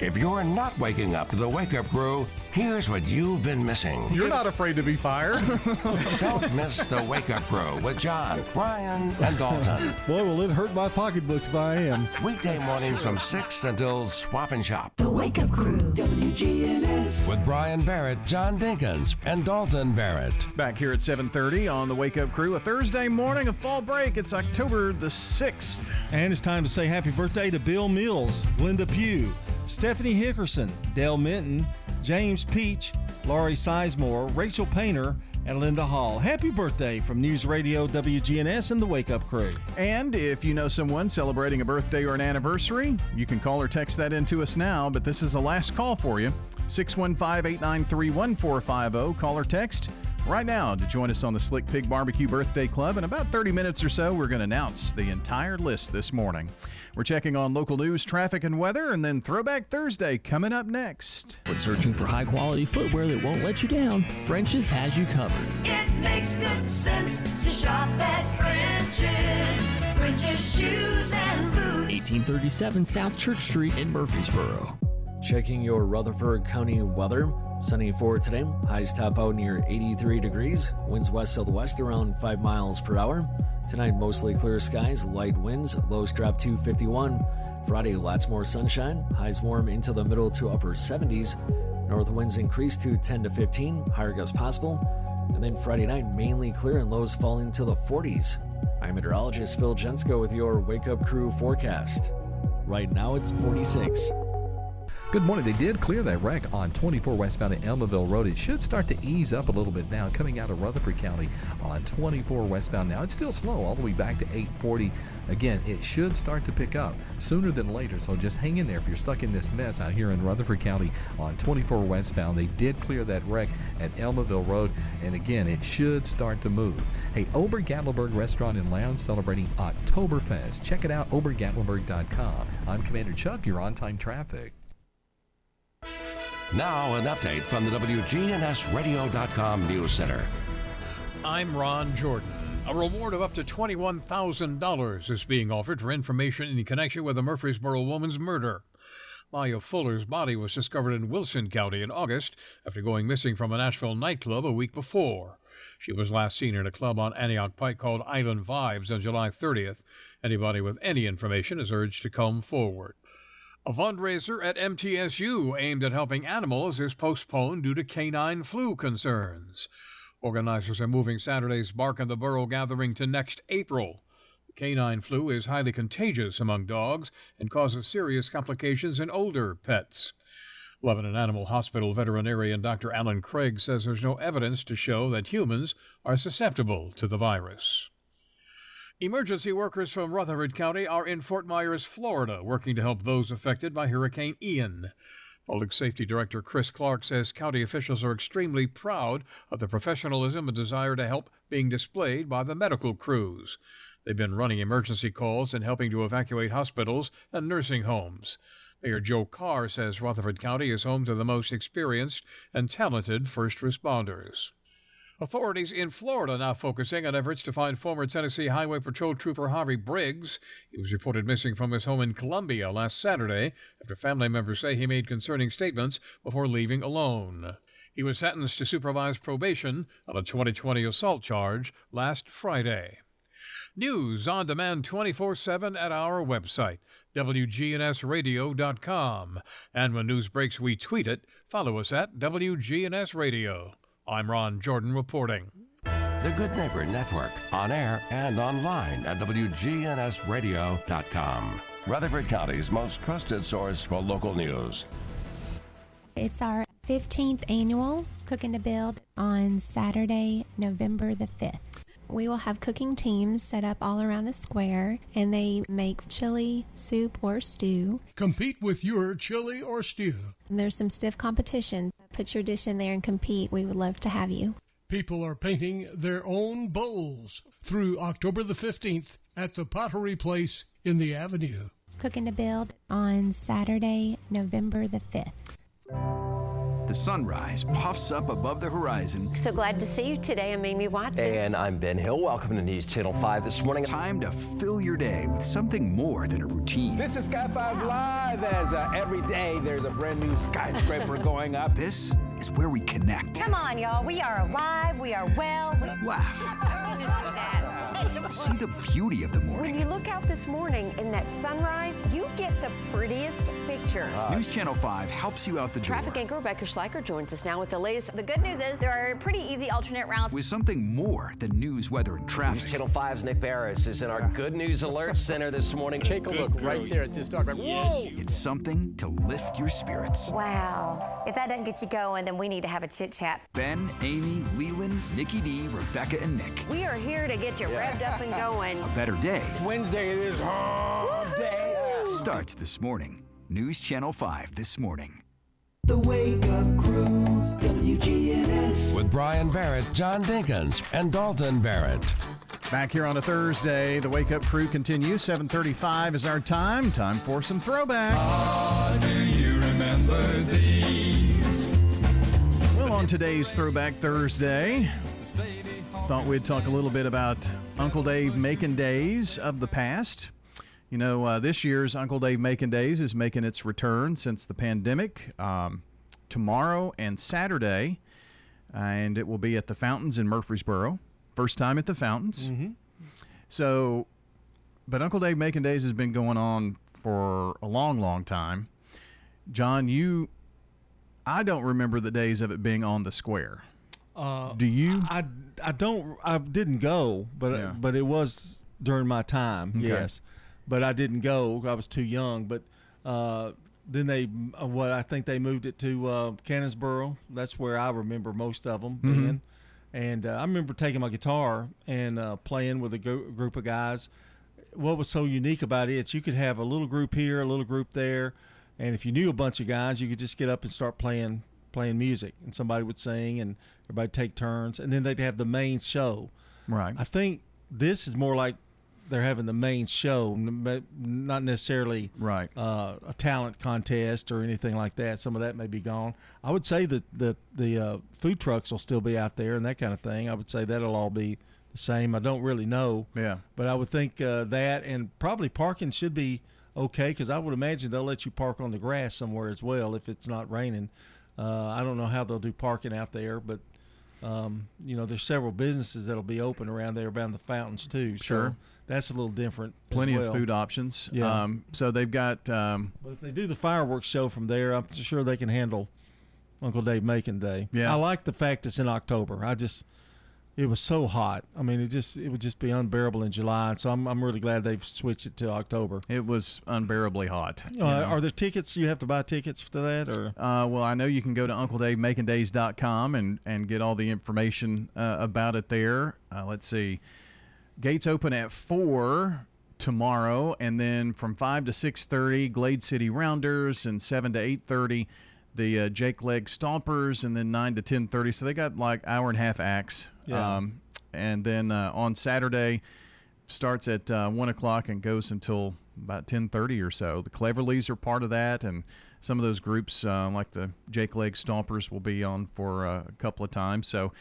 If you're not waking up to the wake up crew, here's what you've been missing. You're not afraid to be fired. <laughs> Don't miss the wake up crew with John, Brian, and Dalton. Boy, will it hurt my pocketbook if I am. Weekday mornings from 6 until Swap and Shop. The Wake Up Crew, WGNS. With Brian Barrett, John Dinkins, and Dalton Barrett. Back here at 7:30 on the Wake Up Crew, a Thursday morning of fall break. It's October the 6th. And it's time to say happy birthday to Bill Mills, Linda Pugh, Stephanie Hickerson, Dale Minton, James Peach, Laurie Sizemore, Rachel Painter, and Linda Hall. Happy birthday from News Radio WGNS and the Wake Up Crew. And if you know someone celebrating a birthday or an anniversary, you can call or text that in to us now, but this is the last call for you. 615 893 1450. Call or text right now to join us on the Slick Pig Barbecue Birthday Club. In about 30 minutes or so, we're going to announce the entire list this morning. We're checking on local news, traffic, and weather, and then Throwback Thursday coming up next. When searching for high quality footwear that won't let you down, French's has you covered. It makes good sense to shop at French's. French's shoes and boots. 1837 South Church Street in Murfreesboro. Checking your Rutherford County weather. Sunny for today. Highs top out near 83 degrees. Winds west southwest around 5 miles per hour. Tonight, mostly clear skies, light winds. Lows drop to 51. Friday, lots more sunshine. Highs warm into the middle to upper 70s. North winds increase to 10 to 15. Higher gusts possible. And then Friday night, mainly clear and lows falling to the 40s. I'm meteorologist Phil Jensko with your Wake Up Crew forecast. Right now, it's 46. Good morning. They did clear that wreck on 24 westbound at Almaville Road. It should start to ease up a little bit now coming out of Rutherford County on 24 westbound. Now it's still slow all the way back to 840. Again, it should start to pick up sooner than later. So just hang in there if you're stuck in this mess out here in Rutherford County on 24 westbound. They did clear that wreck at Almaville Road. And again, it should start to move. Hey, Ober Gatlinburg Restaurant and Lounge celebrating Oktoberfest. Check it out, obergatlinburg.com. I'm Commander Chuck. You're on time traffic. Now, an update from the WGNSradio.com News Center. I'm Ron Jordan. A reward of up to $21,000 is being offered for information in connection with the Murfreesboro woman's murder. Maya Fuller's body was discovered in Wilson County in August after going missing from a Nashville nightclub a week before. She was last seen in a club on Antioch Pike called Island Vibes on July 30th. Anybody with any information is urged to come forward. A fundraiser at MTSU aimed at helping animals is postponed due to canine flu concerns. Organizers are moving Saturday's Bark in the Burrow gathering to next April. Canine flu is highly contagious among dogs and causes serious complications in older pets. Lebanon Animal Hospital veterinarian Dr. Alan Craig says there's no evidence to show that humans are susceptible to the virus. Emergency workers from Rutherford County are in Fort Myers, Florida, working to help those affected by Hurricane Ian. Public Safety Director Chris Clark says county officials are extremely proud of the professionalism and desire to help being displayed by the medical crews. They've been running emergency calls and helping to evacuate hospitals and nursing homes. Mayor Joe Carr says Rutherford County is home to the most experienced and talented first responders. Authorities in Florida now focusing on efforts to find former Tennessee Highway Patrol Trooper Harvey Briggs. He was reported missing from his home in Columbia last Saturday after family members say he made concerning statements before leaving alone. He was sentenced to supervised probation on a 2020 assault charge last Friday. News on demand 24 7 at our website, WGNSradio.com. And when news breaks, we tweet it. Follow us at WGNS Radio. I'm Ron Jordan reporting. The Good Neighbor Network, on air and online at WGNSradio.com. Rutherford County's most trusted source for local news. It's our 15th annual Cooking to Build on Saturday, November the 5th. We will have cooking teams set up all around the square and they make chili, soup, or stew. Compete with your chili or stew. And there's some stiff competition. Put your dish in there and compete. We would love to have you. People are painting their own bowls through October the 15th at the Pottery Place in the Avenue. Cooking to Build on Saturday, November the 5th. The sunrise puffs up above the horizon. So glad to see you today. I'm Amy Watson. And I'm Ben Hill. Welcome to News Channel 5 this morning. Time to fill your day with something more than a routine. This is Sky 5 Live as uh, every day there's a brand new skyscraper <laughs> going up. This is where we connect. Come on, y'all. We are alive. We are well. We... <laughs> Laugh. See the beauty of the morning. When you look out this morning in that sunrise, you get the prettiest pictures. News Channel 5 helps you out the door. Traffic anchor Rebecca Schleicher joins us now with the latest. The good news is there are pretty easy alternate routes. With something more than news, weather, and traffic. News Channel 5's Nick Beres is in our Good News Alert Center this morning. <laughs> Take a look right there at this dog. Whoa! It's something to lift your spirits. Wow. If that doesn't get you going, then we need to have a chit chat. Ben, Amy, Lelan, Nikki D, Rebecca, and Nick. We are here to get you revved up and <laughs> going. A better day Wednesday it is hump day. starts this morning. News Channel 5 this morning. The Wake Up Crew, WGNS. With Brian Barrett, John Dinkins, and Dalton Barrett. Back here on a Thursday, the Wake Up Crew continues. 7:35 is our time. Time for some throwback. Ah, on today's Throwback Thursday, thought we'd talk a little bit about Uncle Dave Macon Days of the past. You know, uh, this year's Uncle Dave Macon Days is making its return since the pandemic. Um, tomorrow and Saturday, and it will be at the Fountains in Murfreesboro. First time at the Fountains. Mm-hmm. So, but Uncle Dave Macon Days has been going on for a long, long time. John, you, I don't remember the days of it being on the square. Uh, Do you? I, I don't. I didn't go, but Yeah. but it was during my time. Okay. Yes, but I didn't go. I was too young. But uh, then they, uh, what I think they moved it to uh, Cannonsburgh. That's where I remember most of them Mhm. being. And uh, I remember taking my guitar and uh, playing with a gr- group of guys. What was so unique about it? You could have a little group here, a little group there, and if you knew a bunch of guys, you could just get up and start playing playing music, and somebody would sing, and everybody take turns, and then they'd have the main show. Right. I think this is more like they're having the main show, but not necessarily right uh, a talent contest or anything like that. Some of that may be gone. I would say that the the uh, food trucks will still be out there and that kind of thing. I would say that'll all be the same. I don't really know. Yeah. But I would think uh, that and probably parking should be okay because I would imagine they'll let you park on the grass somewhere as well if it's not raining. Uh, I don't know how they'll do parking out there, but um, you know, there's several businesses that'll be open around there around the fountains too. Sure. That's a little different. Plenty well. of food options. Yeah. Um, so they've got. Um, But if they do the fireworks show from there, I'm sure they can handle Uncle Dave Macon Day. Yeah. I like the fact it's in October. I just it was so hot. I mean, it just it would just be unbearable in July. And so I'm I'm really glad they've switched it to October. It was unbearably hot. Uh. Are there tickets? You have to buy tickets to that, or Uh, well, I know you can go to UncleDaveMaconDays.com and, and get all the information uh, about it there. Uh, let's see. Gates open at 4 tomorrow, and then from 5 to 6.30, Glade City Rounders, and 7 to 8.30, the uh, Jake Leg Stompers, and then 9 to 10.30. So they got like hour and a half acts. Yeah. Um, and then uh, on Saturday, starts at uh, 1 o'clock and goes until about 10.30 or so. The Cleverleys are part of that, and some of those groups, uh, like the Jake Leg Stompers, will be on for uh, a couple of times. So,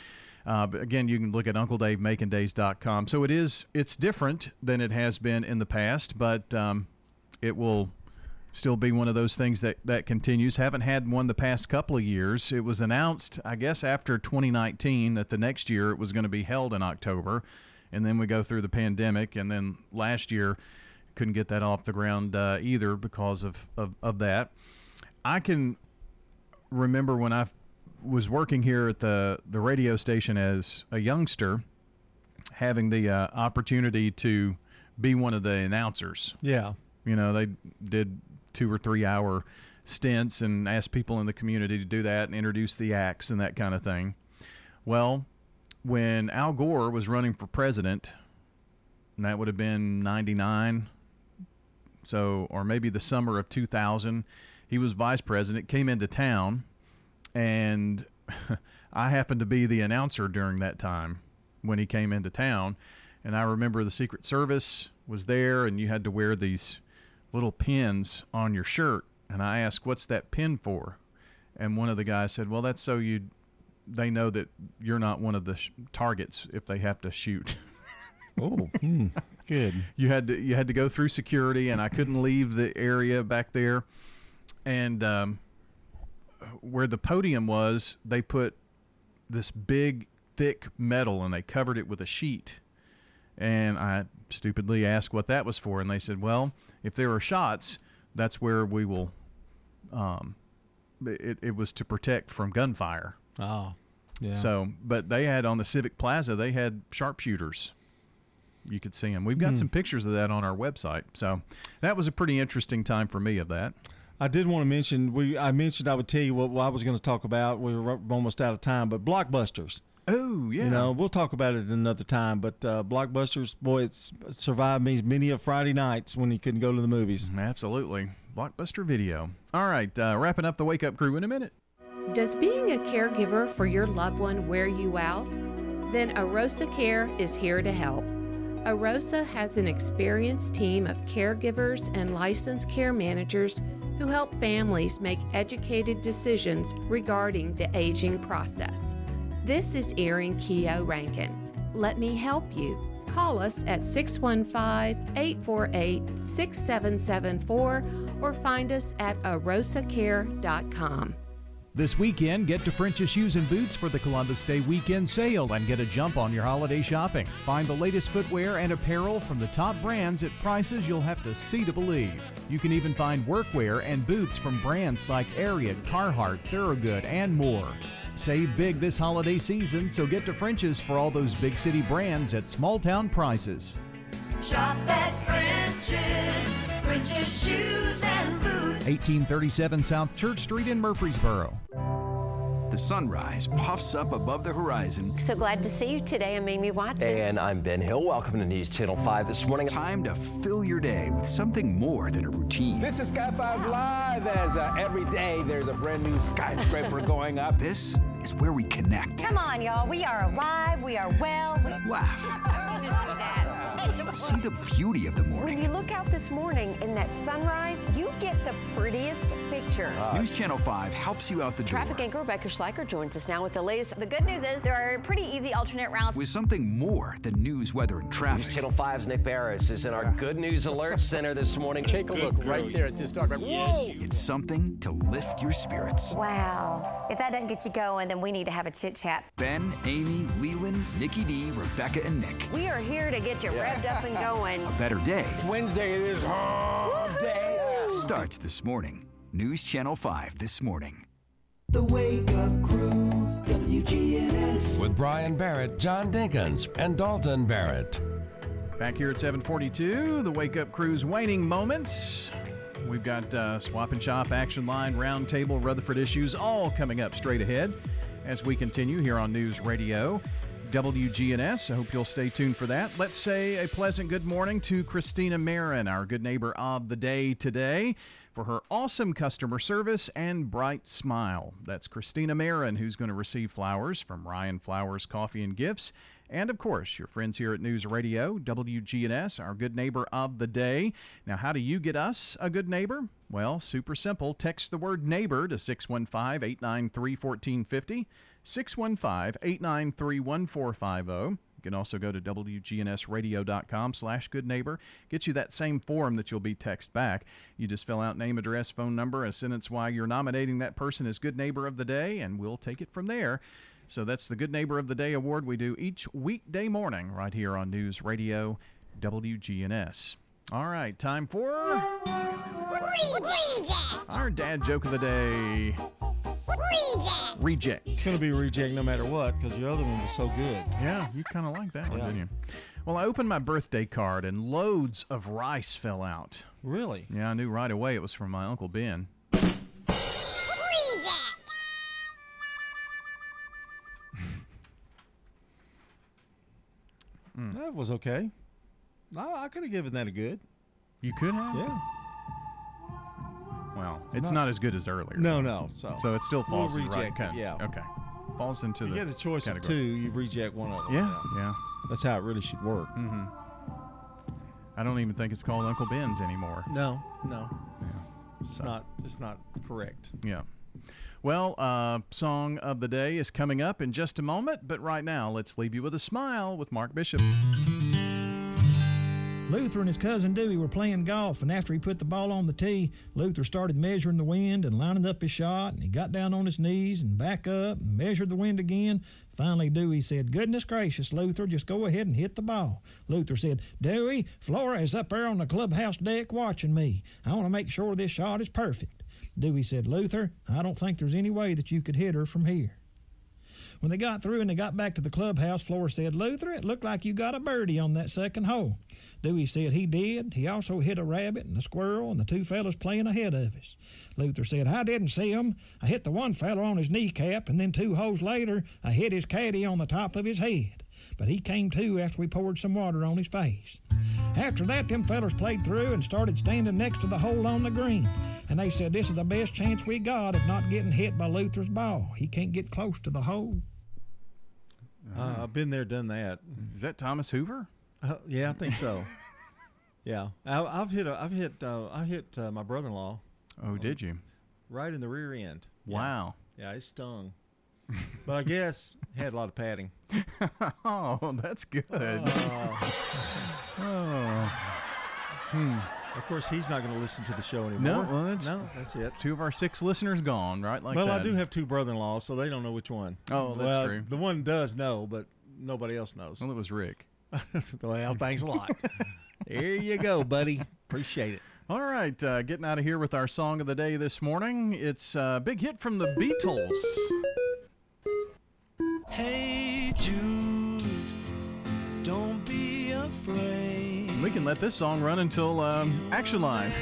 uh, but again, you can look at Uncle Dave Macon UncleDaveMaconDays.com. So it is it's different than it has been in the past, but um, it will still be one of those things that, that continues. Haven't had one the past couple of years. It was announced, I guess, after 2019 that the next year it was going to be held in October, and then we go through the pandemic, and then last year couldn't get that off the ground uh, either because of, of, of that. I can remember when I was working here at the, the radio station as a youngster, having the uh, opportunity to be one of the announcers. Yeah. You know, they did two or three hour stints and ask people in the community to do that and introduce the acts and that kind of thing. Well, when Al Gore was running for president, and that would have been 99, so, or maybe the summer of 2000, he was vice president, came into town, and <laughs> I happened to be the announcer during that time when he came into town. And I remember the Secret Service was there, and you had to wear these little pins on your shirt. And I asked, "What's that pin for?" And one of the guys said, "Well, that's so you they know that you're not one of the sh- targets if they have to shoot." <laughs> Oh, good. You had to you had to go through security, and I couldn't leave the area back there. And um, where the podium was, they put this big, thick metal, and they covered it with a sheet. And I stupidly asked what that was for, and they said, "Well, if there are shots, that's where we will." Um, it, it was to protect from gunfire. Oh, yeah. So, but they had on the Civic Plaza, they had sharpshooters. You could see them. We've got Hmm. some pictures of that on our website. So that was a pretty interesting time for me of that. I did want to mention we. I mentioned I would tell you what, what I was going to talk about. We were almost out of time, but blockbusters. Oh yeah. You know, we'll talk about it another time. But uh, Blockbusters, boy, it's survived me many of Friday nights when you couldn't go to the movies. Absolutely. Blockbuster Video. All right, uh, wrapping up the Wake Up Crew in a minute. Does being a caregiver for your loved one wear you out? Then Arosa Care is here to help. Arosa has an experienced team of caregivers and licensed care managers who help families make educated decisions regarding the aging process. This is Erin Keogh Rankin. Let me help you. Call us at 615 848 6774 or find us at arosacare.com. This weekend, get to French's Shoes and Boots for the Columbus Day weekend sale and get a jump on your holiday shopping. Find the latest footwear and apparel from the top brands at prices you'll have to see to believe. You can even find workwear and boots from brands like Ariat, Carhartt, Thorogood, and more. Save big this holiday season, so get to French's for all those big city brands at small town prices. Shop at French's. French's Shoes and Boots. 1837 South Church Street in Murfreesboro. The sunrise puffs up above the horizon. So glad to see you today. I'm Amy Watson. And I'm Ben Hill. Welcome to News Channel 5 this morning. Time to fill your day with something more than a routine. This is Sky 5 Live as uh, every day there's a brand new skyscraper <laughs> going up. This is where we connect, Come on, y'all. We are alive. We are well. We... laugh, <laughs> see the beauty of the morning. When you look out this morning in that sunrise, you get the prettiest pictures. Uh, news Channel 5 helps you out the door Traffic anchor Rebecca Schleicher joins us now with the latest. The good news is there are pretty easy alternate routes. with something more than news, weather, and News traffic. Channel 5's Nick Beres is in our Good News Alert Center this morning. Take a look right there at this dog. Whoa! It's something to lift your spirits. Wow. If that doesn't get you going, then we need to have a chit chat. Ben, Amy, Lelan, Nikki D, Rebecca, and Nick. We are here to get you revved up and going. A better day Wednesday it is hump day. starts this morning. News Channel 5 this morning. The Wake Up Crew, WGNS. With Brian Barrett, John Dinkins, and Dalton Barrett. Back here at 742, the Wake Up Crew's waning moments. We've got uh, Swap and Shop, Action Line, Roundtable, Rutherford issues all coming up straight ahead as we continue here on News Radio. WGNS. I hope you'll stay tuned for that. Let's say a pleasant good morning to Christina Marin, our good neighbor of the day today, for her awesome customer service and bright smile. That's Christina Marin, who's going to receive flowers from Ryan Flowers Coffee and Gifts. And of course, your friends here at News Radio, WGNS, our good neighbor of the day. Now, how do you get us a good neighbor? Well, super simple. Text the word neighbor to 615 893 1450. 615 893 1450. You can also go to WGNSradio.com slash good neighbor. Get you that same form that you'll be text back. You just fill out name, address, phone number, a sentence why you're nominating that person as good neighbor of the day, and we'll take it from there. So that's the Good Neighbor of the Day award we do each weekday morning right here on News Radio WGNS. All right, time for our dad joke of the day. Reject. Reject. It's going to be reject no matter what because your other one was so good. Yeah, you kind of like that one, Yeah. didn't you? Well, I opened my birthday card and loads of rice fell out. Really? Yeah, I knew right away it was from my Uncle Ben. Reject. <laughs> Hmm. That was okay. I, I could have given that a good. You could have? Yeah. Well, it's Not- not, as good as earlier. No, no. So, So it still We'll falls in the right it, kind- yeah. Okay. Falls into you the get a choice of two, you reject one of them. Yeah, yeah. That's how it really should work. Mm-hmm. I don't even think it's called Uncle Ben's anymore. No, no. Yeah. It's not. It's not correct. Yeah. Well, uh, song of the day is coming up in just a moment, but right now, let's leave you with a smile with Mark Bishop. Luther and his cousin Dewey were playing golf, and after he put the ball on the tee, Luther started measuring the wind and lining up his shot, and he got down on his knees and back up and measured the wind again. Finally, Dewey said, Goodness gracious, Luther, just go ahead and hit the ball. Luther said, Dewey, Flora is up there on the clubhouse deck watching me. I want to make sure this shot is perfect. Dewey said, Luther, I don't think there's any way that you could hit her from here. When they got through and they got back to the clubhouse, Flora said, Luther, it looked like you got a birdie on that second hole. Dewey said he did. He also hit a rabbit and a squirrel and the two fellas playing ahead of us. Luther said, I didn't see 'em. I hit the one fella on his kneecap, and then two holes later, I hit his caddy on the top of his head. But he came to after we poured some water on his face. After that, them fellers played through and started standing next to the hole on the green. And they said, This is the best chance we got of not getting hit by Luther's ball. He can't get close to the hole. Uh, I've been there, done that. Is that Thomas Hoover? Uh, yeah, I think so. <laughs> yeah, I, I've hit. A, I've hit. Uh, I hit uh, my brother-in-law. Oh, did you? Right in the rear end. Yeah. Wow. Yeah, it stung. but I guess <laughs> had a lot of padding. <laughs> oh, that's good. Uh, oh. Hmm. Of course, he's not going to listen to the show No, anymore. well, that's, no, that's it. Two of our six listeners gone, right? Like well, that. I do have two brother-in-laws, so they don't know which one. Oh, that's well, true. The one does know, but nobody else knows. Well, it was Rick. <laughs> well, thanks a lot. <laughs> there you go, buddy. Appreciate it. All right, uh, getting out of here with our song of the day this morning. It's a big hit from the Beatles. Hey Jude, don't be afraid. We can let this song run until um, Action Line. <laughs>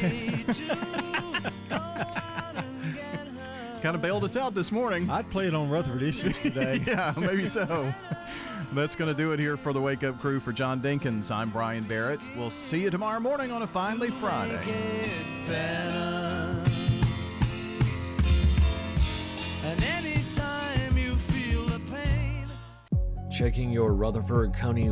kind of bailed us out this morning. I'd play it on Rutherford Issues <laughs> today. yeah, maybe so. <laughs> That's going to do it here for the Wake Up Crew. For John Dinkins, I'm Brian Barrett. We'll see you tomorrow morning on a Finally Friday. And anytime you feel the pain. Checking your Rutherford County